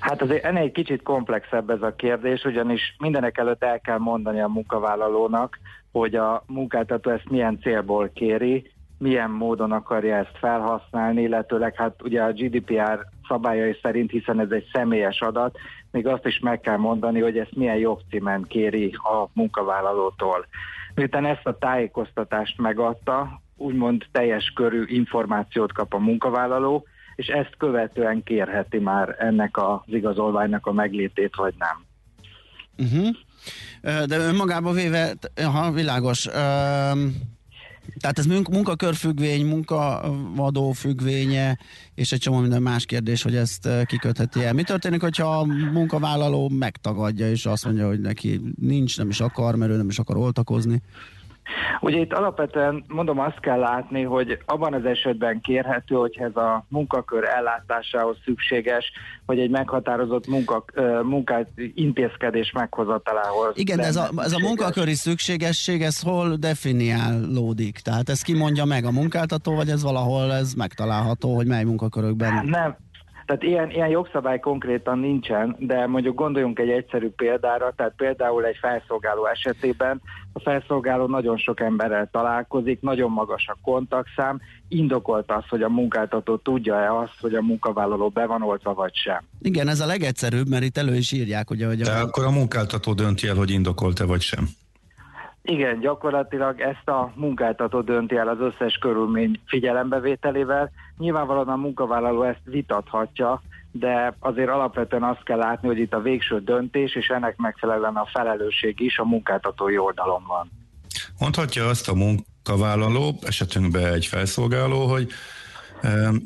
Hát azért ennél egy kicsit komplexebb ez a kérdés, ugyanis mindenek előtt el kell mondani a munkavállalónak, hogy a munkáltató ezt milyen célból kéri, milyen módon akarja ezt felhasználni, illetőleg hát ugye a GDPR szabályai szerint, hiszen ez egy személyes adat, még azt is meg kell mondani, hogy ezt milyen jogcímen kéri a munkavállalótól. Miután ezt a tájékoztatást megadta, úgymond teljes körű információt kap a munkavállaló, és ezt követően kérheti már ennek az igazolványnak a meglétét, vagy nem. Uh-huh. De önmagában véve, ha világos, tehát ez munkakörfüggvény, munkavadó függvénye, és egy csomó minden más kérdés, hogy ezt eh, kikötheti el. Mi történik, hogyha a munkavállaló megtagadja, és azt mondja, hogy neki nincs, nem is akar, mert ő nem is akar oltakozni? Ugye itt alapvetően mondom azt kell látni, hogy abban az esetben kérhető, hogy ez a munkakör ellátásához szükséges, hogy egy meghatározott munka, munkát, intézkedés meghozatalához. Igen, de ez a, ez a munkaköri szükségesség, ez hol definiálódik? Tehát ez kimondja meg a munkáltató, vagy ez valahol ez megtalálható, hogy mely munkakörökben? Nem, tehát ilyen, ilyen jogszabály konkrétan nincsen, de mondjuk gondoljunk egy egyszerű példára, tehát például egy felszolgáló esetében a felszolgáló nagyon sok emberrel találkozik, nagyon magas a kontaktszám, indokolt az, hogy a munkáltató tudja-e azt, hogy a munkavállaló be van oltva vagy sem. Igen, ez a legegyszerűbb, mert itt elő is írják, ugye, hogy... A... De akkor a munkáltató dönti el, hogy indokolt-e vagy sem. Igen, gyakorlatilag ezt a munkáltató dönti el az összes körülmény figyelembevételével. Nyilvánvalóan a munkavállaló ezt vitathatja, de azért alapvetően azt kell látni, hogy itt a végső döntés, és ennek megfelelően a felelősség is a munkáltatói oldalon van. Mondhatja azt a munkavállaló, esetünkben egy felszolgáló, hogy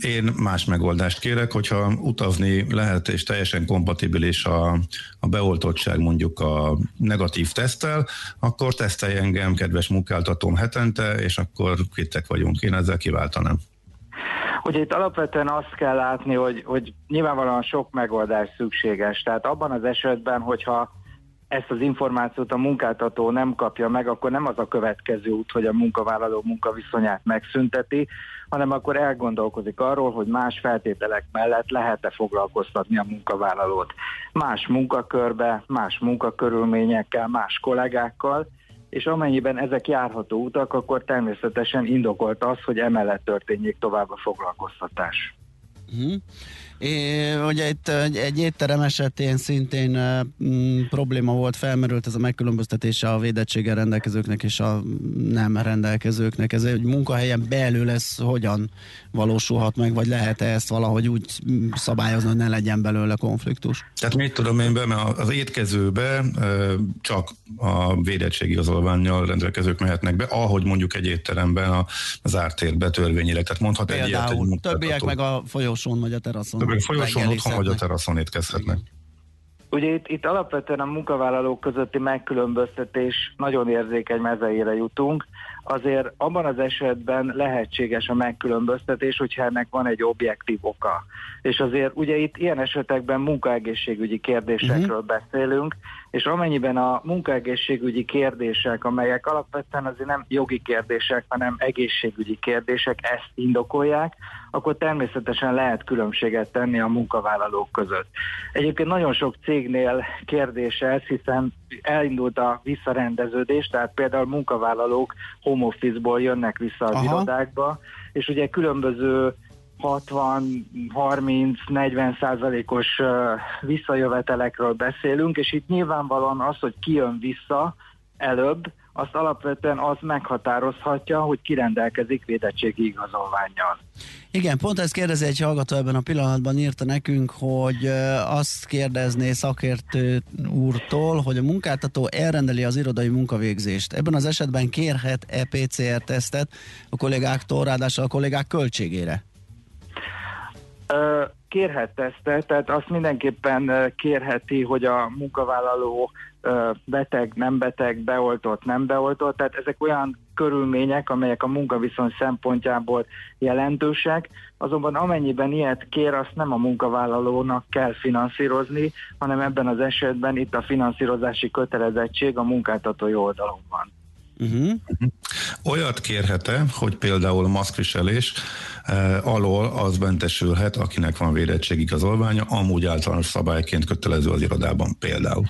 én más megoldást kérek, hogyha utazni lehet és teljesen kompatibilis a, a beoltottság mondjuk a negatív tesztel, akkor tesztelj engem, kedves munkáltatóm hetente, és akkor kittek vagyunk. Én ezzel kiváltanám. Ugye itt alapvetően azt kell látni, hogy, hogy nyilvánvalóan sok megoldás szükséges. Tehát abban az esetben, hogyha ezt az információt a munkáltató nem kapja meg, akkor nem az a következő út, hogy a munkavállaló munkaviszonyát megszünteti, hanem akkor elgondolkozik arról, hogy más feltételek mellett lehet-e foglalkoztatni a munkavállalót. Más munkakörbe, más munkakörülményekkel, más kollégákkal, és amennyiben ezek járható utak, akkor természetesen indokolt az, hogy emellett történjék tovább a foglalkoztatás. Uh-huh. É, ugye itt egy, egy étterem esetén szintén e, m, probléma volt, felmerült ez a megkülönböztetése a védettséggel rendelkezőknek és a nem rendelkezőknek. Ez egy munkahelyen belül lesz hogyan valósulhat meg, vagy lehet-e ezt valahogy úgy szabályozni, hogy ne legyen belőle konfliktus? Tehát mit tudom én be, mert az étkezőbe csak a védettségigazolványjal rendelkezők mehetnek be, ahogy mondjuk egy étteremben az ártérbe törvényileg. Tehát mondhat Például, egy ilyet egy többiek meg a folyosón vagy a teraszon. Többiek folyosón otthon vagy a teraszon étkezhetnek. Ugye itt, itt alapvetően a munkavállalók közötti megkülönböztetés nagyon érzékeny mezeire jutunk. Azért abban az esetben lehetséges a megkülönböztetés, hogyha ennek van egy objektív oka. És azért ugye itt ilyen esetekben munkaegészségügyi kérdésekről uh-huh. beszélünk, és amennyiben a munkaegészségügyi kérdések, amelyek alapvetően azért nem jogi kérdések, hanem egészségügyi kérdések ezt indokolják, akkor természetesen lehet különbséget tenni a munkavállalók között. Egyébként nagyon sok cégnél kérdés ez, hiszen elindult a visszarendeződés, tehát például munkavállalók home office-ból jönnek vissza az Aha. irodákba, és ugye különböző 60-30-40 százalékos visszajövetelekről beszélünk, és itt nyilvánvalóan az, hogy ki jön vissza előbb, azt alapvetően az meghatározhatja, hogy ki rendelkezik védettségi igazolványjal. Igen, pont ezt kérdezi egy hallgató ebben a pillanatban írta nekünk, hogy azt kérdezné szakértő úrtól, hogy a munkáltató elrendeli az irodai munkavégzést. Ebben az esetben kérhet EPCR-tesztet a kollégáktól, ráadásul a kollégák költségére? Kérhet tesztet, tehát azt mindenképpen kérheti, hogy a munkavállaló beteg, nem beteg, beoltott, nem beoltott, tehát ezek olyan körülmények, amelyek a munkaviszony szempontjából jelentősek, azonban amennyiben ilyet kér, azt nem a munkavállalónak kell finanszírozni, hanem ebben az esetben itt a finanszírozási kötelezettség a munkáltatói oldalon van. Uh-huh. Olyat kérhet-e, hogy például maszkviselés eh, alól az mentesülhet, akinek van védettségigazolványa, amúgy általános szabályként kötelező az irodában például?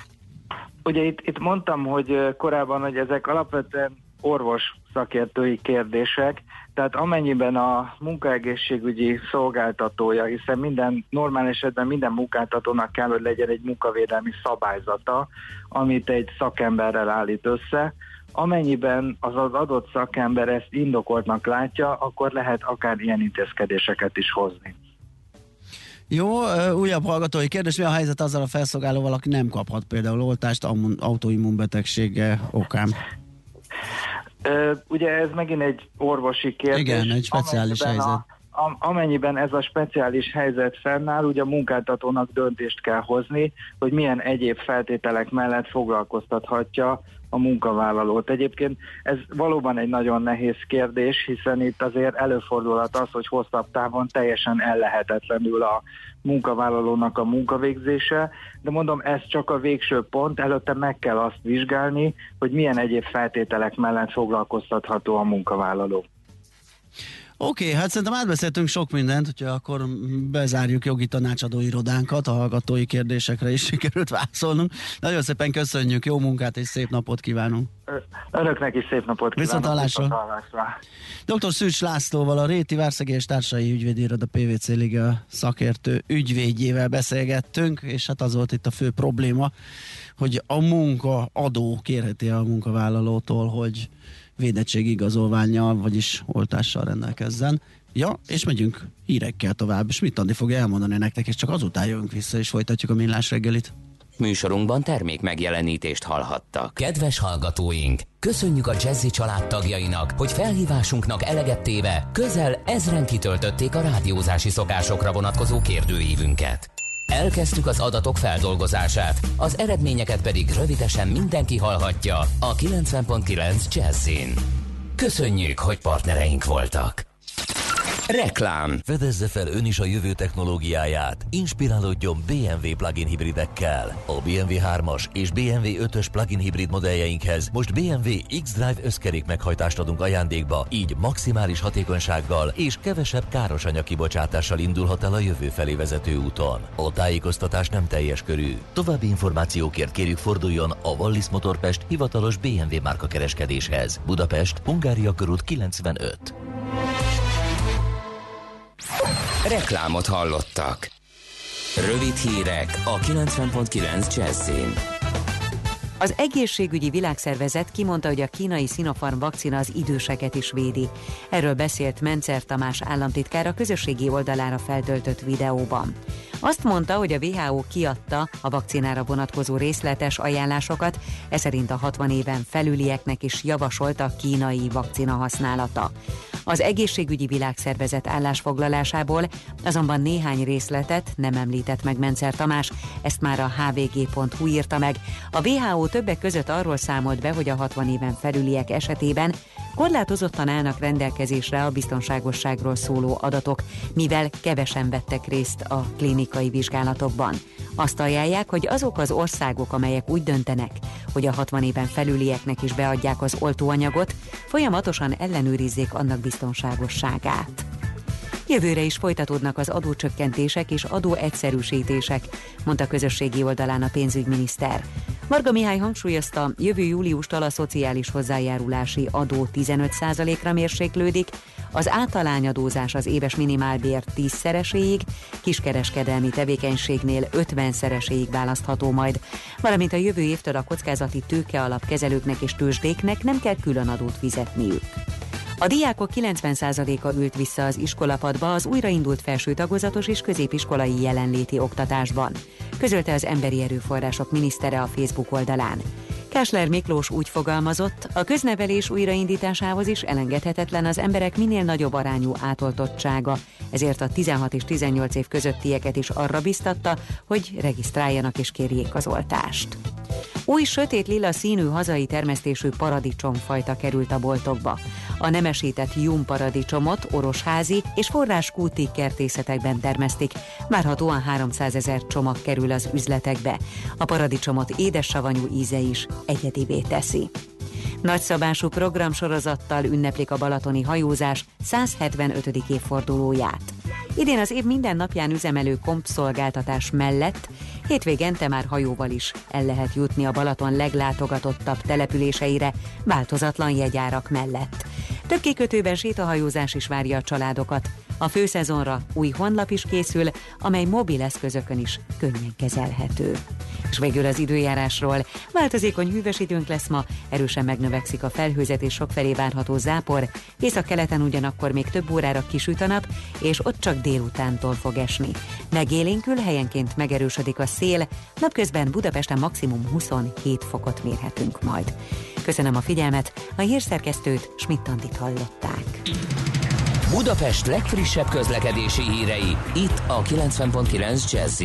Ugye itt, itt mondtam, hogy korábban, hogy ezek alapvetően orvos szakértői kérdések, tehát amennyiben a munkaegészségügyi szolgáltatója, hiszen minden normál esetben minden munkáltatónak kell, hogy legyen egy munkavédelmi szabályzata, amit egy szakemberrel állít össze, amennyiben az az adott szakember ezt indokoltnak látja, akkor lehet akár ilyen intézkedéseket is hozni. Jó, újabb hallgatói kérdés, mi a helyzet azzal a felszolgálóval, aki nem kaphat például oltást autoimmunbetegsége okán? Ugye ez megint egy orvosi kérdés. Igen, egy speciális helyzet. A, amennyiben ez a speciális helyzet fennáll, ugye a munkáltatónak döntést kell hozni, hogy milyen egyéb feltételek mellett foglalkoztathatja a munkavállalót. Egyébként ez valóban egy nagyon nehéz kérdés, hiszen itt azért előfordulhat az, hogy hosszabb távon teljesen ellehetetlenül a munkavállalónak a munkavégzése, de mondom, ez csak a végső pont, előtte meg kell azt vizsgálni, hogy milyen egyéb feltételek mellett foglalkoztatható a munkavállaló. Oké, okay, hát szerintem átbeszéltünk sok mindent, hogyha akkor bezárjuk jogi tanácsadó irodánkat, a hallgatói kérdésekre is sikerült válaszolnunk. Nagyon szépen köszönjük, jó munkát és szép napot kívánunk. Önöknek is szép napot kívánok. Viszont hallásra. Dr. Szűcs Lászlóval, a Réti Várszegi és Társai Ügyvédiroda PVC Liga szakértő ügyvédjével beszélgettünk, és hát az volt itt a fő probléma, hogy a munkaadó kérheti a munkavállalótól, hogy védettségigazolványjal, vagyis oltással rendelkezzen. Ja, és megyünk hírekkel tovább, és mit Andi fogja elmondani nektek, és csak azután jövünk vissza, és folytatjuk a millás reggelit. Műsorunkban termék megjelenítést hallhattak. Kedves hallgatóink, köszönjük a Jazzy család tagjainak, hogy felhívásunknak eleget téve közel ezren kitöltötték a rádiózási szokásokra vonatkozó kérdőívünket. Elkezdtük az adatok feldolgozását, az eredményeket pedig rövidesen mindenki hallhatja a 90.9 Jazzin. Köszönjük, hogy partnereink voltak! Reklám. Fedezze fel ön is a jövő technológiáját. Inspirálódjon BMW plug-in hibridekkel. A BMW 3-as és BMW 5-ös plug-in hibrid modelljeinkhez most BMW X-Drive összkerék meghajtást adunk ajándékba, így maximális hatékonysággal és kevesebb káros anyagkibocsátással indulhat el a jövő felé vezető úton. A tájékoztatás nem teljes körű. További információkért kérjük forduljon a Wallis Motorpest hivatalos BMW márka kereskedéshez. Budapest, Hungária körút 95. Reklámot hallottak. Rövid hírek a 90.9 Jazzin. Az egészségügyi világszervezet kimondta, hogy a kínai Sinopharm vakcina az időseket is védi. Erről beszélt Mencer Tamás államtitkár a közösségi oldalára feltöltött videóban. Azt mondta, hogy a WHO kiadta a vakcinára vonatkozó részletes ajánlásokat, ez szerint a 60 éven felülieknek is javasolt a kínai vakcina használata. Az egészségügyi világszervezet állásfoglalásából azonban néhány részletet nem említett meg Mencer Tamás, ezt már a hvg.hu írta meg. A WHO többek között arról számolt be, hogy a 60 éven felüliek esetében korlátozottan állnak rendelkezésre a biztonságosságról szóló adatok, mivel kevesen vettek részt a klinikai vizsgálatokban. Azt ajánlják, hogy azok az országok, amelyek úgy döntenek, hogy a 60 éven felülieknek is beadják az oltóanyagot, folyamatosan ellenőrizzék annak biztonságosságát. Jövőre is folytatódnak az adócsökkentések és adó egyszerűsítések, mondta közösségi oldalán a pénzügyminiszter. Marga Mihály hangsúlyozta, jövő júliustól a szociális hozzájárulási adó 15%-ra mérséklődik, az általányadózás az éves minimálbér 10-szereséig, kiskereskedelmi tevékenységnél 50-szereséig választható majd, valamint a jövő évtől a kockázati tőke alapkezelőknek és tőzsdéknek nem kell külön adót fizetniük. A diákok 90%-a ült vissza az iskolapadba az újraindult felső tagozatos és középiskolai jelenléti oktatásban, közölte az Emberi Erőforrások minisztere a Facebook oldalán. Kásler Miklós úgy fogalmazott, a köznevelés újraindításához is elengedhetetlen az emberek minél nagyobb arányú átoltottsága, ezért a 16 és 18 év közöttieket is arra biztatta, hogy regisztráljanak és kérjék az oltást. Új sötét lila színű hazai termesztésű paradicsomfajta került a boltokba. A nemesített jum paradicsomot orosházi és forráskúti kertészetekben termesztik. Várhatóan 300 ezer csomag kerül az üzletekbe. A paradicsomot édes savanyú íze is egyedibé teszi. Nagyszabású programsorozattal ünneplik a balatoni hajózás 175. évfordulóját. Idén az év minden napján üzemelő kompszolgáltatás mellett hétvégente már hajóval is el lehet jutni a Balaton leglátogatottabb településeire változatlan jegyárak mellett. Több kikötőben sétahajózás is várja a családokat. A főszezonra új honlap is készül, amely mobil eszközökön is könnyen kezelhető. És végül az időjárásról. Változékony hűvös időnk lesz ma, erősen megnövekszik a felhőzet és sokfelé várható zápor, észak-keleten ugyanakkor még több órára kisüt a nap, és ott csak délutántól fog esni. Megélénkül helyenként megerősödik a szél, napközben Budapesten maximum 27 fokot mérhetünk majd. Köszönöm a figyelmet, a hírszerkesztőt Schmidt-Tandit hallották. Budapest legfrissebb közlekedési hírei, itt a 90.9 jazz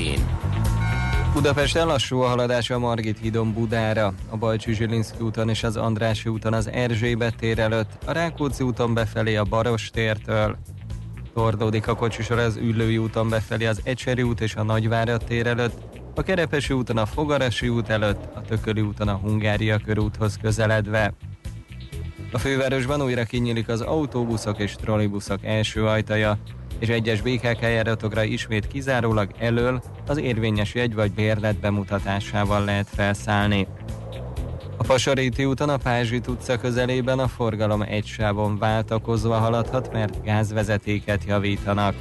Budapesten lassú a haladás a Margit hídon Budára, a Bajcsi Zsilinszki úton és az Andrási úton az Erzsébet tér előtt, a Rákóczi úton befelé a Baros tértől. Tordódik a kocsisor az Üllői úton befelé az Ecseri út és a Nagyvárad tér előtt, a Kerepesi úton a Fogarasi út előtt, a Tököli úton a Hungária körúthoz közeledve. A fővárosban újra kinyílik az autóbuszok és trollibuszok első ajtaja, és egyes BKK járatokra ismét kizárólag elől az érvényes jegy vagy bérlet bemutatásával lehet felszállni. A Pasaréti úton a Pázsit utca közelében a forgalom egy sávon váltakozva haladhat, mert gázvezetéket javítanak.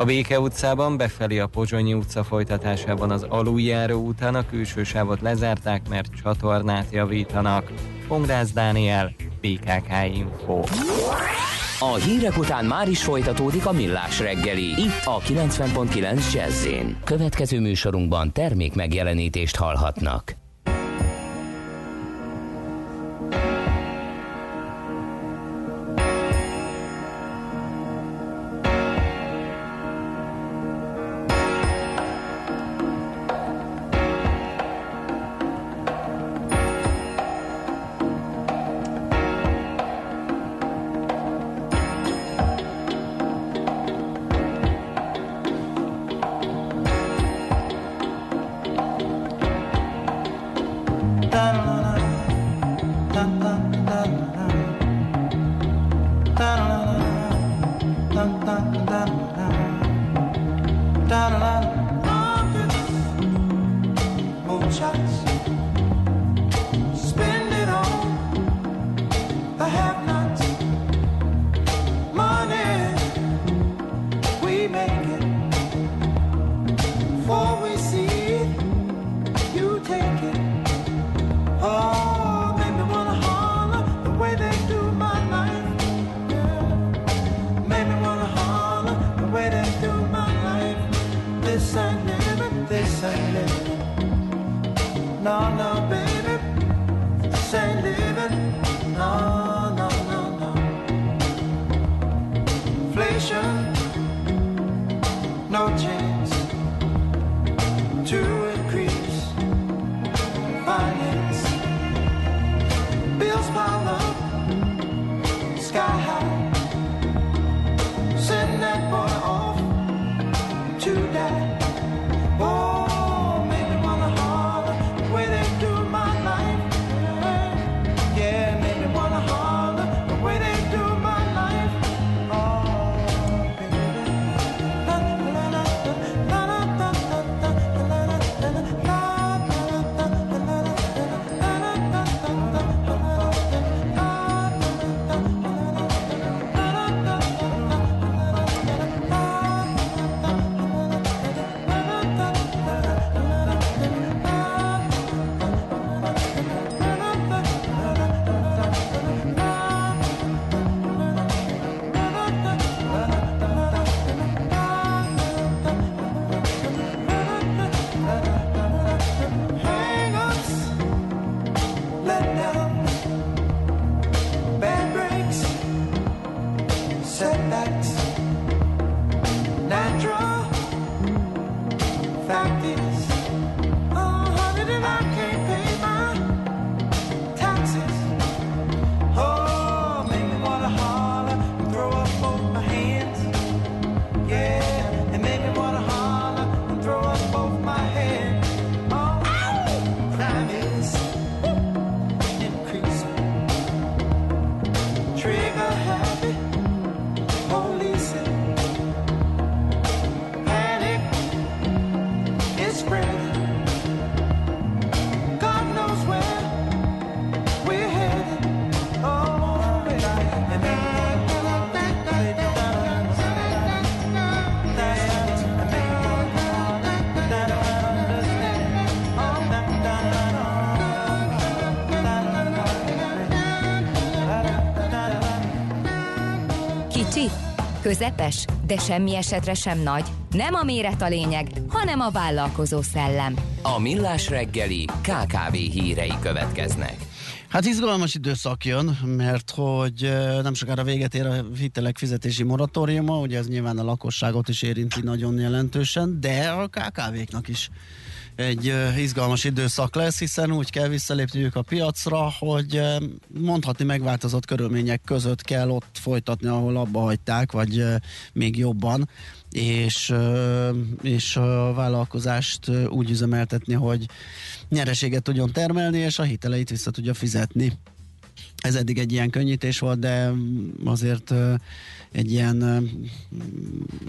A Béke utcában befelé a Pozsonyi utca folytatásában az aluljáró után a külső sávot lezárták, mert csatornát javítanak. Pongrász Dániel, BKK Info. A hírek után már is folytatódik a millás reggeli. Itt a 90.9 jazz Következő műsorunkban termék megjelenítést hallhatnak. Közepes, de semmi esetre sem nagy. Nem a méret a lényeg, hanem a vállalkozó szellem. A Millás reggeli KKV hírei következnek. Hát izgalmas időszak jön, mert hogy nem sokára véget ér a hitelek fizetési moratóriuma, ugye ez nyilván a lakosságot is érinti nagyon jelentősen, de a KKV-knak is egy izgalmas időszak lesz, hiszen úgy kell visszalépniük a piacra, hogy mondhatni megváltozott körülmények között kell ott folytatni, ahol abba hagyták, vagy még jobban, és, és a vállalkozást úgy üzemeltetni, hogy nyereséget tudjon termelni, és a hiteleit vissza tudja fizetni. Ez eddig egy ilyen könnyítés volt, de azért egy ilyen,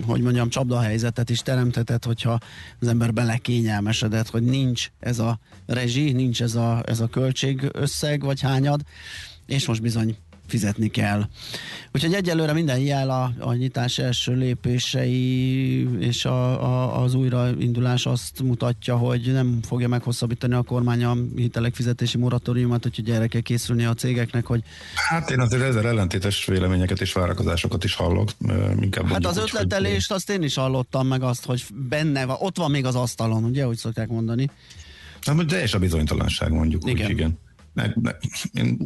hogy mondjam, csapdahelyzetet is teremtetett, hogyha az ember belekényelmesedett, hogy nincs ez a rezsi, nincs ez a, ez a költségösszeg, vagy hányad, és most bizony fizetni kell. Úgyhogy egyelőre minden jel a, a nyitás első lépései és a, a, az újraindulás azt mutatja, hogy nem fogja meghosszabbítani a kormány a hitelek fizetési moratóriumát, úgyhogy erre kell készülni a cégeknek, hogy Hát én azért ezzel ellentétes véleményeket és várakozásokat is hallok. Inkább Hát mondjuk az ötletelést azt én is hallottam meg azt, hogy benne van, ott van még az asztalon, ugye, úgy szokták mondani. Hát, de és a bizonytalanság mondjuk. Igen. úgy, igen. Ne, ne, én,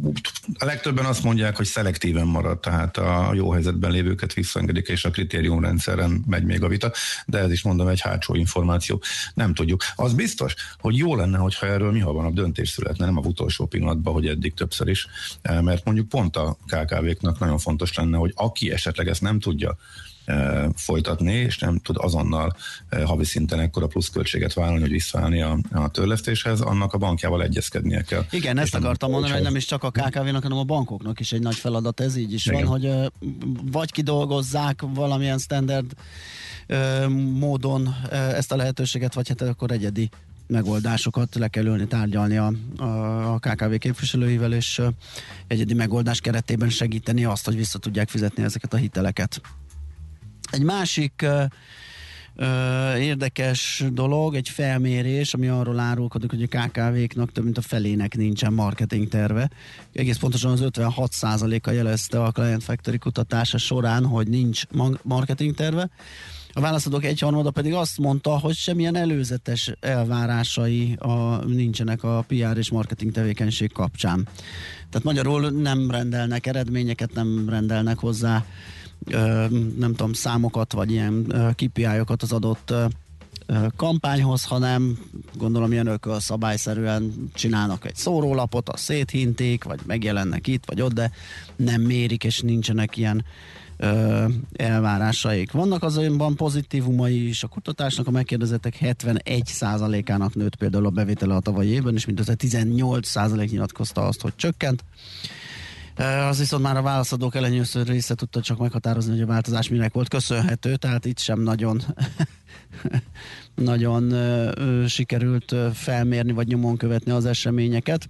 a legtöbben azt mondják, hogy szelektíven marad, tehát a jó helyzetben lévőket visszaengedik, és a kritériumrendszeren megy még a vita, de ez is mondom egy hátsó információ. Nem tudjuk. Az biztos, hogy jó lenne, hogyha erről mi hamarabb döntés születne, nem a utolsó pillanatban, hogy eddig többször is, eh, mert mondjuk pont a KKV-knak nagyon fontos lenne, hogy aki esetleg ezt nem tudja folytatni, és nem tud azonnal havi szinten ekkora pluszköltséget vállalni, hogy visszaállni a, a törlesztéshez, annak a bankjával egyezkednie kell. Igen, És ezt akartam mondani, hogy nem is csak a KKV-nak, hanem a bankoknak is egy nagy feladat, ez így is Igen. van, hogy vagy kidolgozzák valamilyen standard módon ezt a lehetőséget, vagy hát akkor egyedi megoldásokat le kell ülni, tárgyalni a, a, KKV képviselőivel, és egyedi megoldás keretében segíteni azt, hogy vissza tudják fizetni ezeket a hiteleket. Egy másik érdekes dolog, egy felmérés, ami arról árulkodik, hogy a KKV-knak több mint a felének nincsen marketing terve. Egész pontosan az 56%-a jelezte a Client Factory kutatása során, hogy nincs ma- marketing terve. A válaszadók egyharmada pedig azt mondta, hogy semmilyen előzetes elvárásai a, nincsenek a PR és marketing tevékenység kapcsán. Tehát magyarul nem rendelnek eredményeket, nem rendelnek hozzá nem tudom, számokat, vagy ilyen KPI-okat az adott kampányhoz, hanem gondolom ilyen ököl szabályszerűen csinálnak egy szórólapot, azt széthintik, vagy megjelennek itt, vagy ott, de nem mérik, és nincsenek ilyen ö, elvárásaik. Vannak azonban pozitívumai is a kutatásnak, a megkérdezettek 71%-ának nőtt például a bevétele a tavalyi évben, és mindössze 18% nyilatkozta azt, hogy csökkent. Az viszont már a válaszadók elenyőször része tudta csak meghatározni, hogy a változás minek volt köszönhető, tehát itt sem nagyon nagyon ö, sikerült felmérni vagy nyomon követni az eseményeket.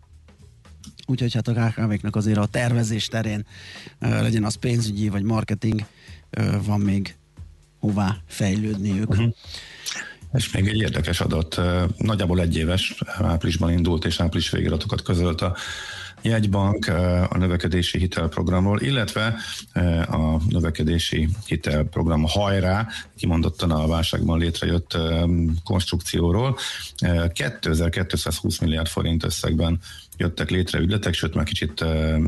Úgyhogy hát a KKV-knak azért a tervezés terén ö, legyen az pénzügyi vagy marketing, ö, van még hová fejlődniük. Uh-huh. És még egy érdekes adat, nagyjából egy éves, áprilisban indult és április végiratokat közölt a jegybank a növekedési hitelprogramról, illetve a növekedési hitelprogram hajrá, kimondottan a válságban létrejött konstrukcióról. Eh, 2220 milliárd forint összegben jöttek létre ügyletek, sőt már kicsit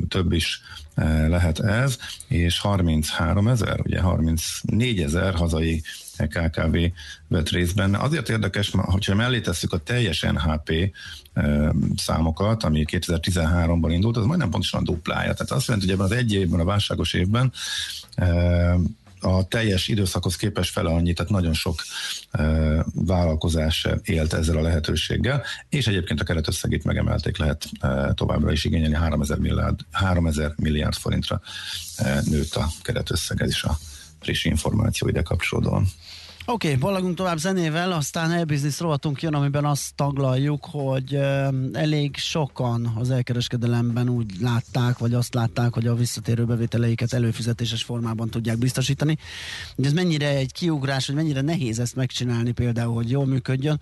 több is eh, lehet ez, és 33 ezer, ugye 34 ezer hazai KKV vett részt benne. Azért érdekes, hogyha mellé tesszük a teljes NHP számokat, ami 2013-ban indult, az majdnem pontosan a duplája. Tehát azt jelenti, hogy ebben az egy évben, a válságos évben a teljes időszakhoz képest fele annyi, tehát nagyon sok vállalkozás élt ezzel a lehetőséggel, és egyébként a keretösszegét megemelték, lehet továbbra is igényelni 3000 milliárd, 3000 milliárd forintra nőtt a keretösszeg, ez is a friss információ ide kapcsolódóan. Oké, okay, ballagunk tovább zenével, aztán e-business rovatunk jön, amiben azt taglaljuk, hogy elég sokan az elkereskedelemben úgy látták, vagy azt látták, hogy a visszatérő bevételeiket előfizetéses formában tudják biztosítani. De ez mennyire egy kiugrás, hogy mennyire nehéz ezt megcsinálni például, hogy jól működjön,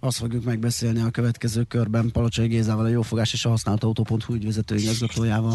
azt fogjuk megbeszélni a következő körben Palocsai Gézával, a Jófogás és a Használt Autó.hu ügyvezető igazgatójával.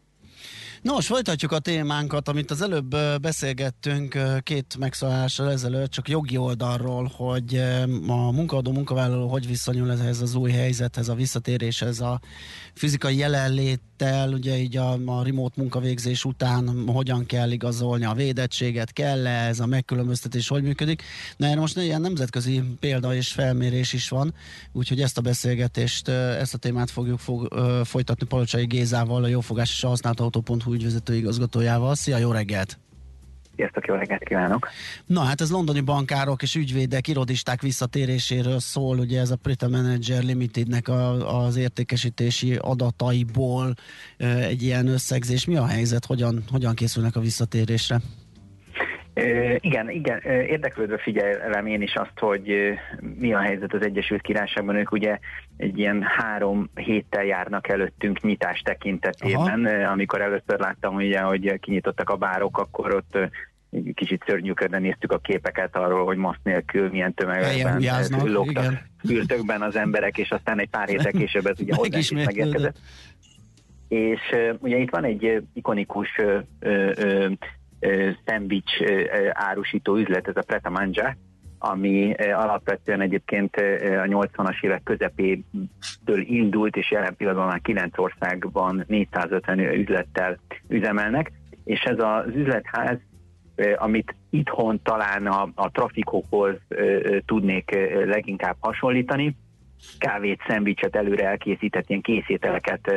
Nos, folytatjuk a témánkat, amit az előbb beszélgettünk két megszólással ezelőtt, csak jogi oldalról, hogy a munkaadó munkavállaló hogy viszonyul ehhez az új helyzethez, a visszatéréshez, a fizikai jelenléttel, ugye így a, a remote munkavégzés után hogyan kell igazolni a védettséget, kell -e ez a megkülönböztetés, hogy működik. Na erre most ilyen nemzetközi példa és felmérés is van, úgyhogy ezt a beszélgetést, ezt a témát fogjuk fog, folytatni Palocsai Gézával, a Jófogás és a Használt Autó.hu ügyvezető igazgatójával. Szia, jó reggelt! Sziasztok, jó reggelt kívánok! Na hát ez londoni bankárok és ügyvédek, irodisták visszatéréséről szól, ugye ez a Prita Manager Limitednek a, az értékesítési adataiból egy ilyen összegzés. Mi a helyzet, hogyan, hogyan készülnek a visszatérésre? Ö, igen, igen, érdeklődve figyelem én is azt, hogy mi a helyzet az Egyesült Királyságban. Ők ugye egy ilyen három héttel járnak előttünk nyitás tekintetében. Ö, Amikor először láttam, ugye, hogy kinyitottak a bárok, akkor ott kicsit szörnyűködve néztük a képeket arról, hogy maszk nélkül milyen tömegekben lógtak igen. ültökben az emberek, és aztán egy pár héttel később ez ugye hozzánk is megérkezett. És ö, ugye itt van egy ö, ikonikus ö, ö, ö, szendvics ö, árusító üzlet, ez a Pret a Manger, ami ö, alapvetően egyébként ö, a 80-as évek közepétől indult, és jelen pillanatban már 9 országban 450 üzlettel üzemelnek, és ez az üzletház, amit itthon talán a, a trafikokhoz tudnék leginkább hasonlítani, kávét, szendvicset előre elkészített ilyen készételeket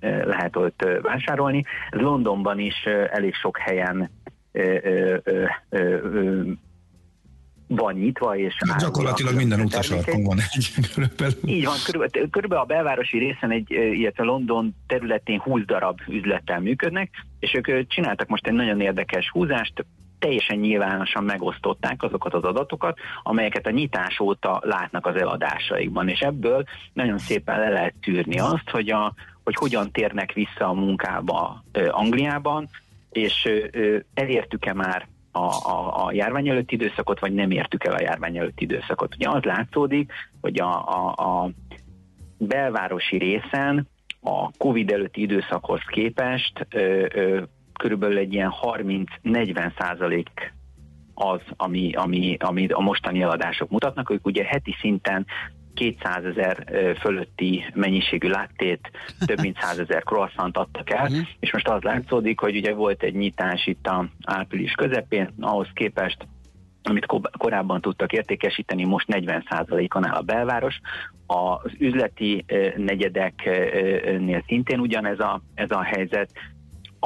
lehet ott vásárolni. Ez Londonban is elég sok helyen van nyitva, és árulja Gyakorlatilag minden utasakkon van egy körülbelül. így van, körülbelül, körülbelül a belvárosi részen, egy, illetve London területén 20 darab üzlettel működnek, és ők csináltak most egy nagyon érdekes húzást, teljesen nyilvánosan megosztották azokat az adatokat, amelyeket a nyitás óta látnak az eladásaikban, és ebből nagyon szépen le lehet tűrni azt, hogy, a, hogy hogyan térnek vissza a munkába ö, Angliában, és ö, elértük-e már a, a, a járvány előtti időszakot, vagy nem értük el a járvány előtti időszakot. Ugye az látszódik, hogy a, a, a belvárosi részen a Covid előtti időszakhoz képest ö, ö, körülbelül egy ilyen 30-40 százalék az, ami, ami, ami a mostani eladások mutatnak. Ők ugye heti szinten 200 ezer fölötti mennyiségű láttét, több mint 100 ezer croissant adtak el, és most az látszódik, hogy ugye volt egy nyitás itt a április közepén, ahhoz képest amit ko- korábban tudtak értékesíteni, most 40%-on áll a belváros. Az üzleti negyedeknél szintén ugyanez a, ez a helyzet,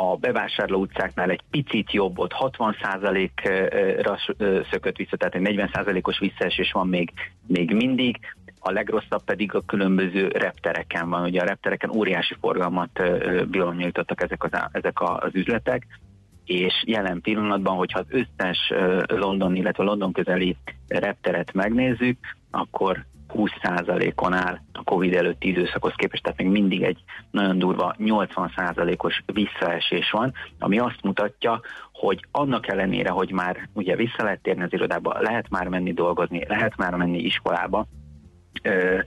a bevásárló utcáknál egy picit jobb, ott 60%-ra ö, szökött vissza, tehát egy 40%-os visszaesés van még, még mindig. A legrosszabb pedig a különböző reptereken van. Ugye a reptereken óriási forgalmat bizonyítottak ezek az, ezek az üzletek, és jelen pillanatban, hogyha az összes London, illetve London közeli repteret megnézzük, akkor 20%-on áll a Covid előtti időszakhoz képest, tehát még mindig egy nagyon durva 80%-os visszaesés van, ami azt mutatja, hogy annak ellenére, hogy már ugye vissza lehet térni az irodába, lehet már menni dolgozni, lehet már menni iskolába, ö,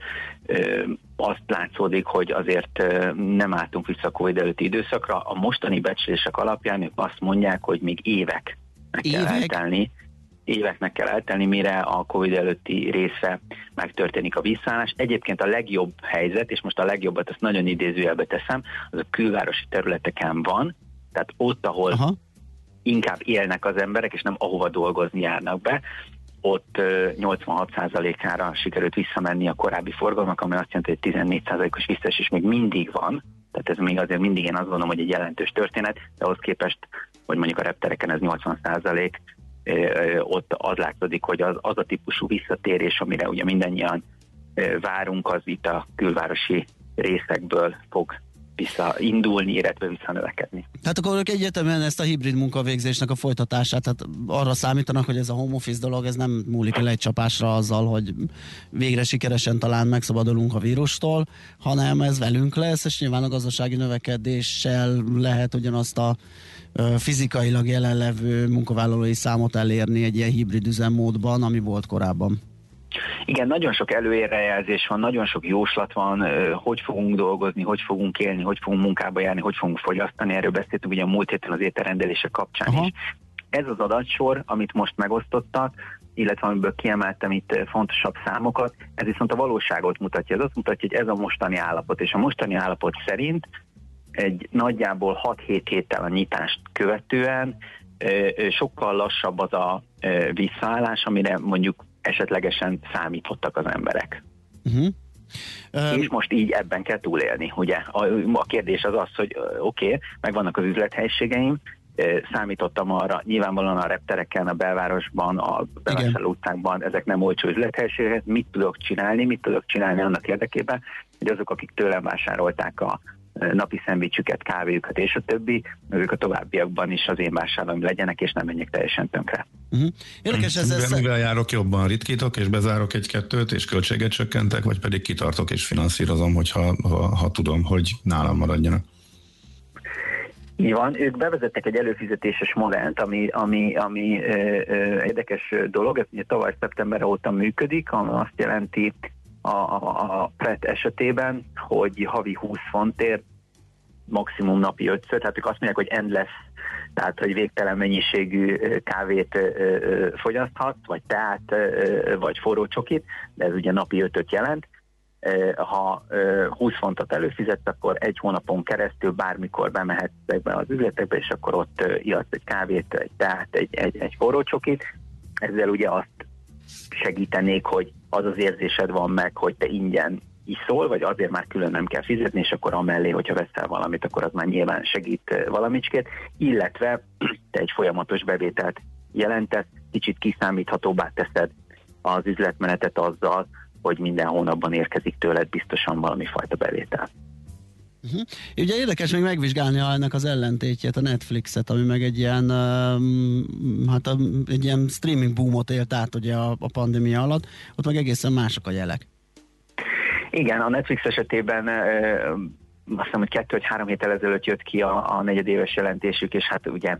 ö, azt látszódik, hogy azért nem álltunk vissza a Covid előtti időszakra. A mostani becslések alapján ők azt mondják, hogy még évek kell Évek? eltelni, éveknek kell eltelni, mire a Covid előtti része megtörténik a visszállás. Egyébként a legjobb helyzet, és most a legjobbat ezt nagyon idézőjelbe teszem, az a külvárosi területeken van, tehát ott, ahol Aha. inkább élnek az emberek, és nem ahova dolgozni járnak be, ott ö, 86%-ára sikerült visszamenni a korábbi forgalmak, ami azt jelenti, hogy 14%-os visszaesés még mindig van, tehát ez még azért mindig én azt gondolom, hogy egy jelentős történet, de ahhoz képest, hogy mondjuk a reptereken ez 80%, ö, ö, ott az látszódik, hogy az, az a típusú visszatérés, amire ugye mindannyian várunk, az itt a külvárosi részekből fog visszaindulni, illetve visszanövekedni. Tehát akkor ők egyetemen ezt a hibrid munkavégzésnek a folytatását, tehát arra számítanak, hogy ez a home office dolog, ez nem múlik el egy csapásra azzal, hogy végre sikeresen talán megszabadulunk a vírustól, hanem ez velünk lesz, és nyilván a gazdasági növekedéssel lehet ugyanazt a fizikailag jelenlevő munkavállalói számot elérni egy ilyen hibrid üzemmódban, ami volt korábban. Igen, nagyon sok előérrejelzés van, nagyon sok jóslat van, hogy fogunk dolgozni, hogy fogunk élni, hogy fogunk munkába járni, hogy fogunk fogyasztani. Erről beszéltünk ugye a múlt héten az ételrendelések kapcsán Aha. is. Ez az adatsor, amit most megosztottak, illetve amiből kiemeltem itt fontosabb számokat, ez viszont a valóságot mutatja. Ez azt mutatja, hogy ez a mostani állapot, és a mostani állapot szerint egy nagyjából 6-7 héttel a nyitást követően sokkal lassabb az a visszaállás, amire mondjuk esetlegesen számítottak az emberek. Uh-huh. Um, és most így ebben kell túlélni, ugye? A, a kérdés az az, hogy oké, okay, meg vannak az üzlethelységeim, számítottam arra, nyilvánvalóan a reptereken, a belvárosban, a bevásárló utcákban, ezek nem olcsó üzlethelységek, mit tudok csinálni, mit tudok csinálni annak érdekében, hogy azok, akik tőlem vásárolták a napi szendvicsüket, kávéjukat és a többi, ők a továbbiakban is az én vásárlóim legyenek, és nem menjek teljesen tönkre. Uh-huh. Érdekes ez, ez... Mivel járok jobban, ritkítok és bezárok egy-kettőt, és költséget csökkentek, vagy pedig kitartok és finanszírozom, hogyha, ha, ha tudom, hogy nálam maradjanak? Így van, ők bevezettek egy előfizetéses modellt, ami, ami, ami ö, ö, érdekes dolog, ez ugye tavaly szeptember óta működik, ami azt jelenti, a, a, a PRET esetében, hogy havi 20 fontért maximum napi 5 tehát ők azt mondják, hogy endless, tehát hogy végtelen mennyiségű kávét fogyaszthat, vagy teát, vagy forró csokit, de ez ugye napi 5 jelent. Ha 20 fontot előfizet, akkor egy hónapon keresztül bármikor bemehet ezekbe az üzletekbe, és akkor ott ihatsz egy kávét, egy teát, egy, egy, egy forró csokit. Ezzel ugye azt segítenék, hogy az az érzésed van meg, hogy te ingyen iszol, vagy azért már külön nem kell fizetni, és akkor amellé, hogyha veszel valamit, akkor az már nyilván segít valamicskét, illetve te egy folyamatos bevételt jelentett, kicsit kiszámíthatóbbá teszed az üzletmenetet azzal, hogy minden hónapban érkezik tőled biztosan valami fajta bevétel. Uh-huh. Ugye érdekes még megvizsgálni ennek az ellentétjét, a Netflixet, ami meg egy ilyen, uh, hát a, egy ilyen streaming boomot élt át ugye a, a pandémia alatt, ott meg egészen mások a jelek. Igen, a Netflix esetében uh, azt hiszem, hogy kettő vagy három héttel ezelőtt jött ki a, a negyedéves jelentésük, és hát ugye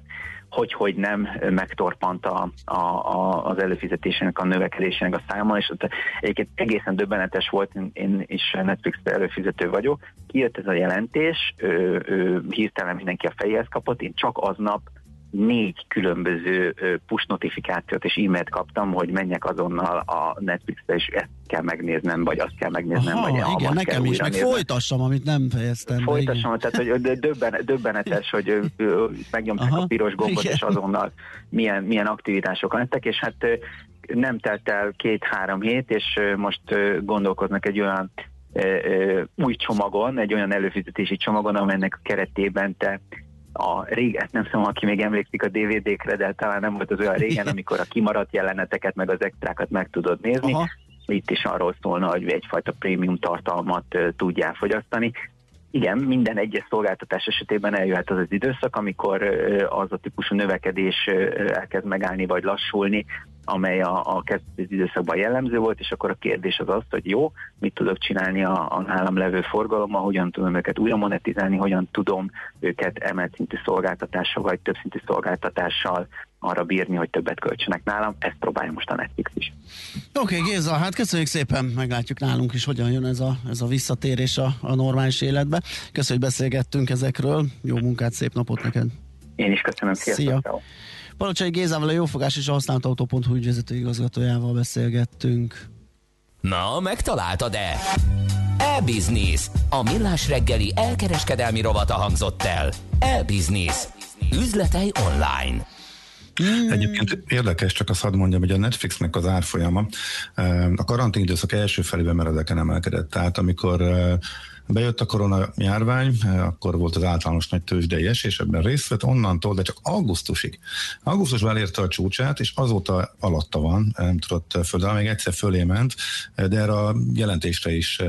hogy, hogy nem megtorpant a, a, a, az előfizetésének, a növekedésének a száma, és ott egyébként egészen döbbenetes volt, én, is Netflix előfizető vagyok, kijött ez a jelentés, ő, ő, hirtelen mindenki a fejéhez kapott, én csak aznap négy különböző push notifikációt és e-mailt kaptam, hogy menjek azonnal a Netflixre, és ezt kell megnéznem, vagy azt kell megnéznem, Aha, vagy igen, nekem is, meg folytassam, amit nem fejeztem. Folytassam, tehát hogy döbben, döbbenetes, hogy megnyomták Aha, a piros gombot, igen. és azonnal milyen, milyen aktivitások lettek, és hát nem telt el két-három hét, és most gondolkoznak egy olyan új csomagon, egy olyan előfizetési csomagon, amelynek a keretében te a régen, nem tudom, aki még emlékszik a DVD-kre, de talán nem volt az olyan régen, amikor a kimaradt jeleneteket, meg az extrákat meg tudod nézni. Aha. Itt is arról szólna, hogy egyfajta prémium tartalmat tudjál fogyasztani. Igen, minden egyes szolgáltatás esetében eljöhet az az időszak, amikor az a típusú növekedés elkezd megállni vagy lassulni, amely a, a kezdeti időszakban jellemző volt, és akkor a kérdés az az, hogy jó, mit tudok csinálni a, a nálam levő forgalommal, hogyan tudom őket újra monetizálni, hogyan tudom őket emelt szintű szolgáltatással vagy több szintű szolgáltatással arra bírni, hogy többet költsenek nálam. Ezt próbálja most a Netflix is. Oké, okay, Géza, hát köszönjük szépen, meglátjuk nálunk is, hogyan jön ez a, ez a visszatérés a, a normális életbe. Köszönjük, hogy beszélgettünk ezekről. Jó munkát, szép napot neked! Én is köszönöm, sziasztok! Szia. Palocsai Gézával a Jófogás és a használt autó.hu ügyvezető igazgatójával beszélgettünk. Na, megtaláltad-e? E-Business. A millás reggeli elkereskedelmi rovata hangzott el. E-Business. Üzletei online. Mm. Egyébként érdekes, csak azt hadd mondjam, hogy a Netflixnek az árfolyama a karantén időszak első felében meredeken emelkedett. Tehát amikor Bejött a korona járvány, akkor volt az általános nagy tőzsdei esés, ebben részt vett onnantól, de csak augusztusig. Augusztusban elérte a csúcsát, és azóta alatta van, nem tudott földre, még egyszer fölé ment, de erre a jelentésre is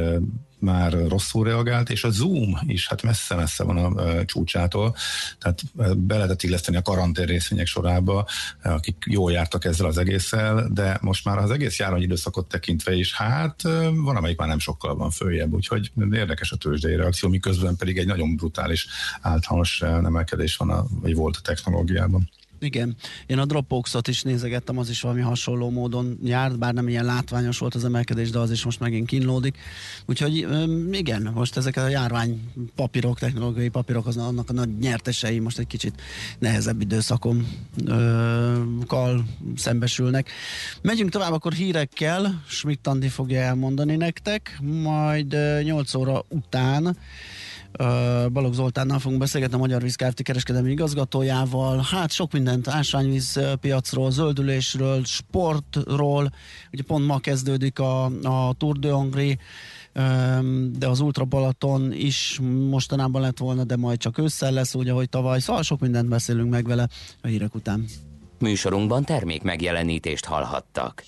már rosszul reagált, és a Zoom is hát messze-messze van a csúcsától, tehát be lehetett illeszteni a karantén részvények sorába, akik jól jártak ezzel az egésszel, de most már az egész időszakot tekintve is, hát van, amelyik már nem sokkal van följebb, úgyhogy érdekes a tőzsdei reakció, miközben pedig egy nagyon brutális általános emelkedés van, a, vagy volt a technológiában. Igen, én a Dropboxot is nézegettem, az is valami hasonló módon járt, bár nem ilyen látványos volt az emelkedés, de az is most megint kínlódik. Úgyhogy igen, most ezek a járvány papírok, technológiai papírok, az, annak a nagy nyertesei most egy kicsit nehezebb időszakon kal szembesülnek. Megyünk tovább akkor hírekkel, Schmidt Andi fogja elmondani nektek, majd 8 óra után Balogh Zoltánnal fogunk beszélgetni, a Magyar Víz Kft. kereskedelmi igazgatójával. Hát sok mindent ásványvíz piacról, zöldülésről, sportról. Ugye pont ma kezdődik a, a Tour de Hongrie, de az Ultra Balaton is mostanában lett volna, de majd csak ősszel lesz, úgy, ahogy tavaly. Szóval sok mindent beszélünk meg vele a hírek után. Műsorunkban termék megjelenítést hallhattak.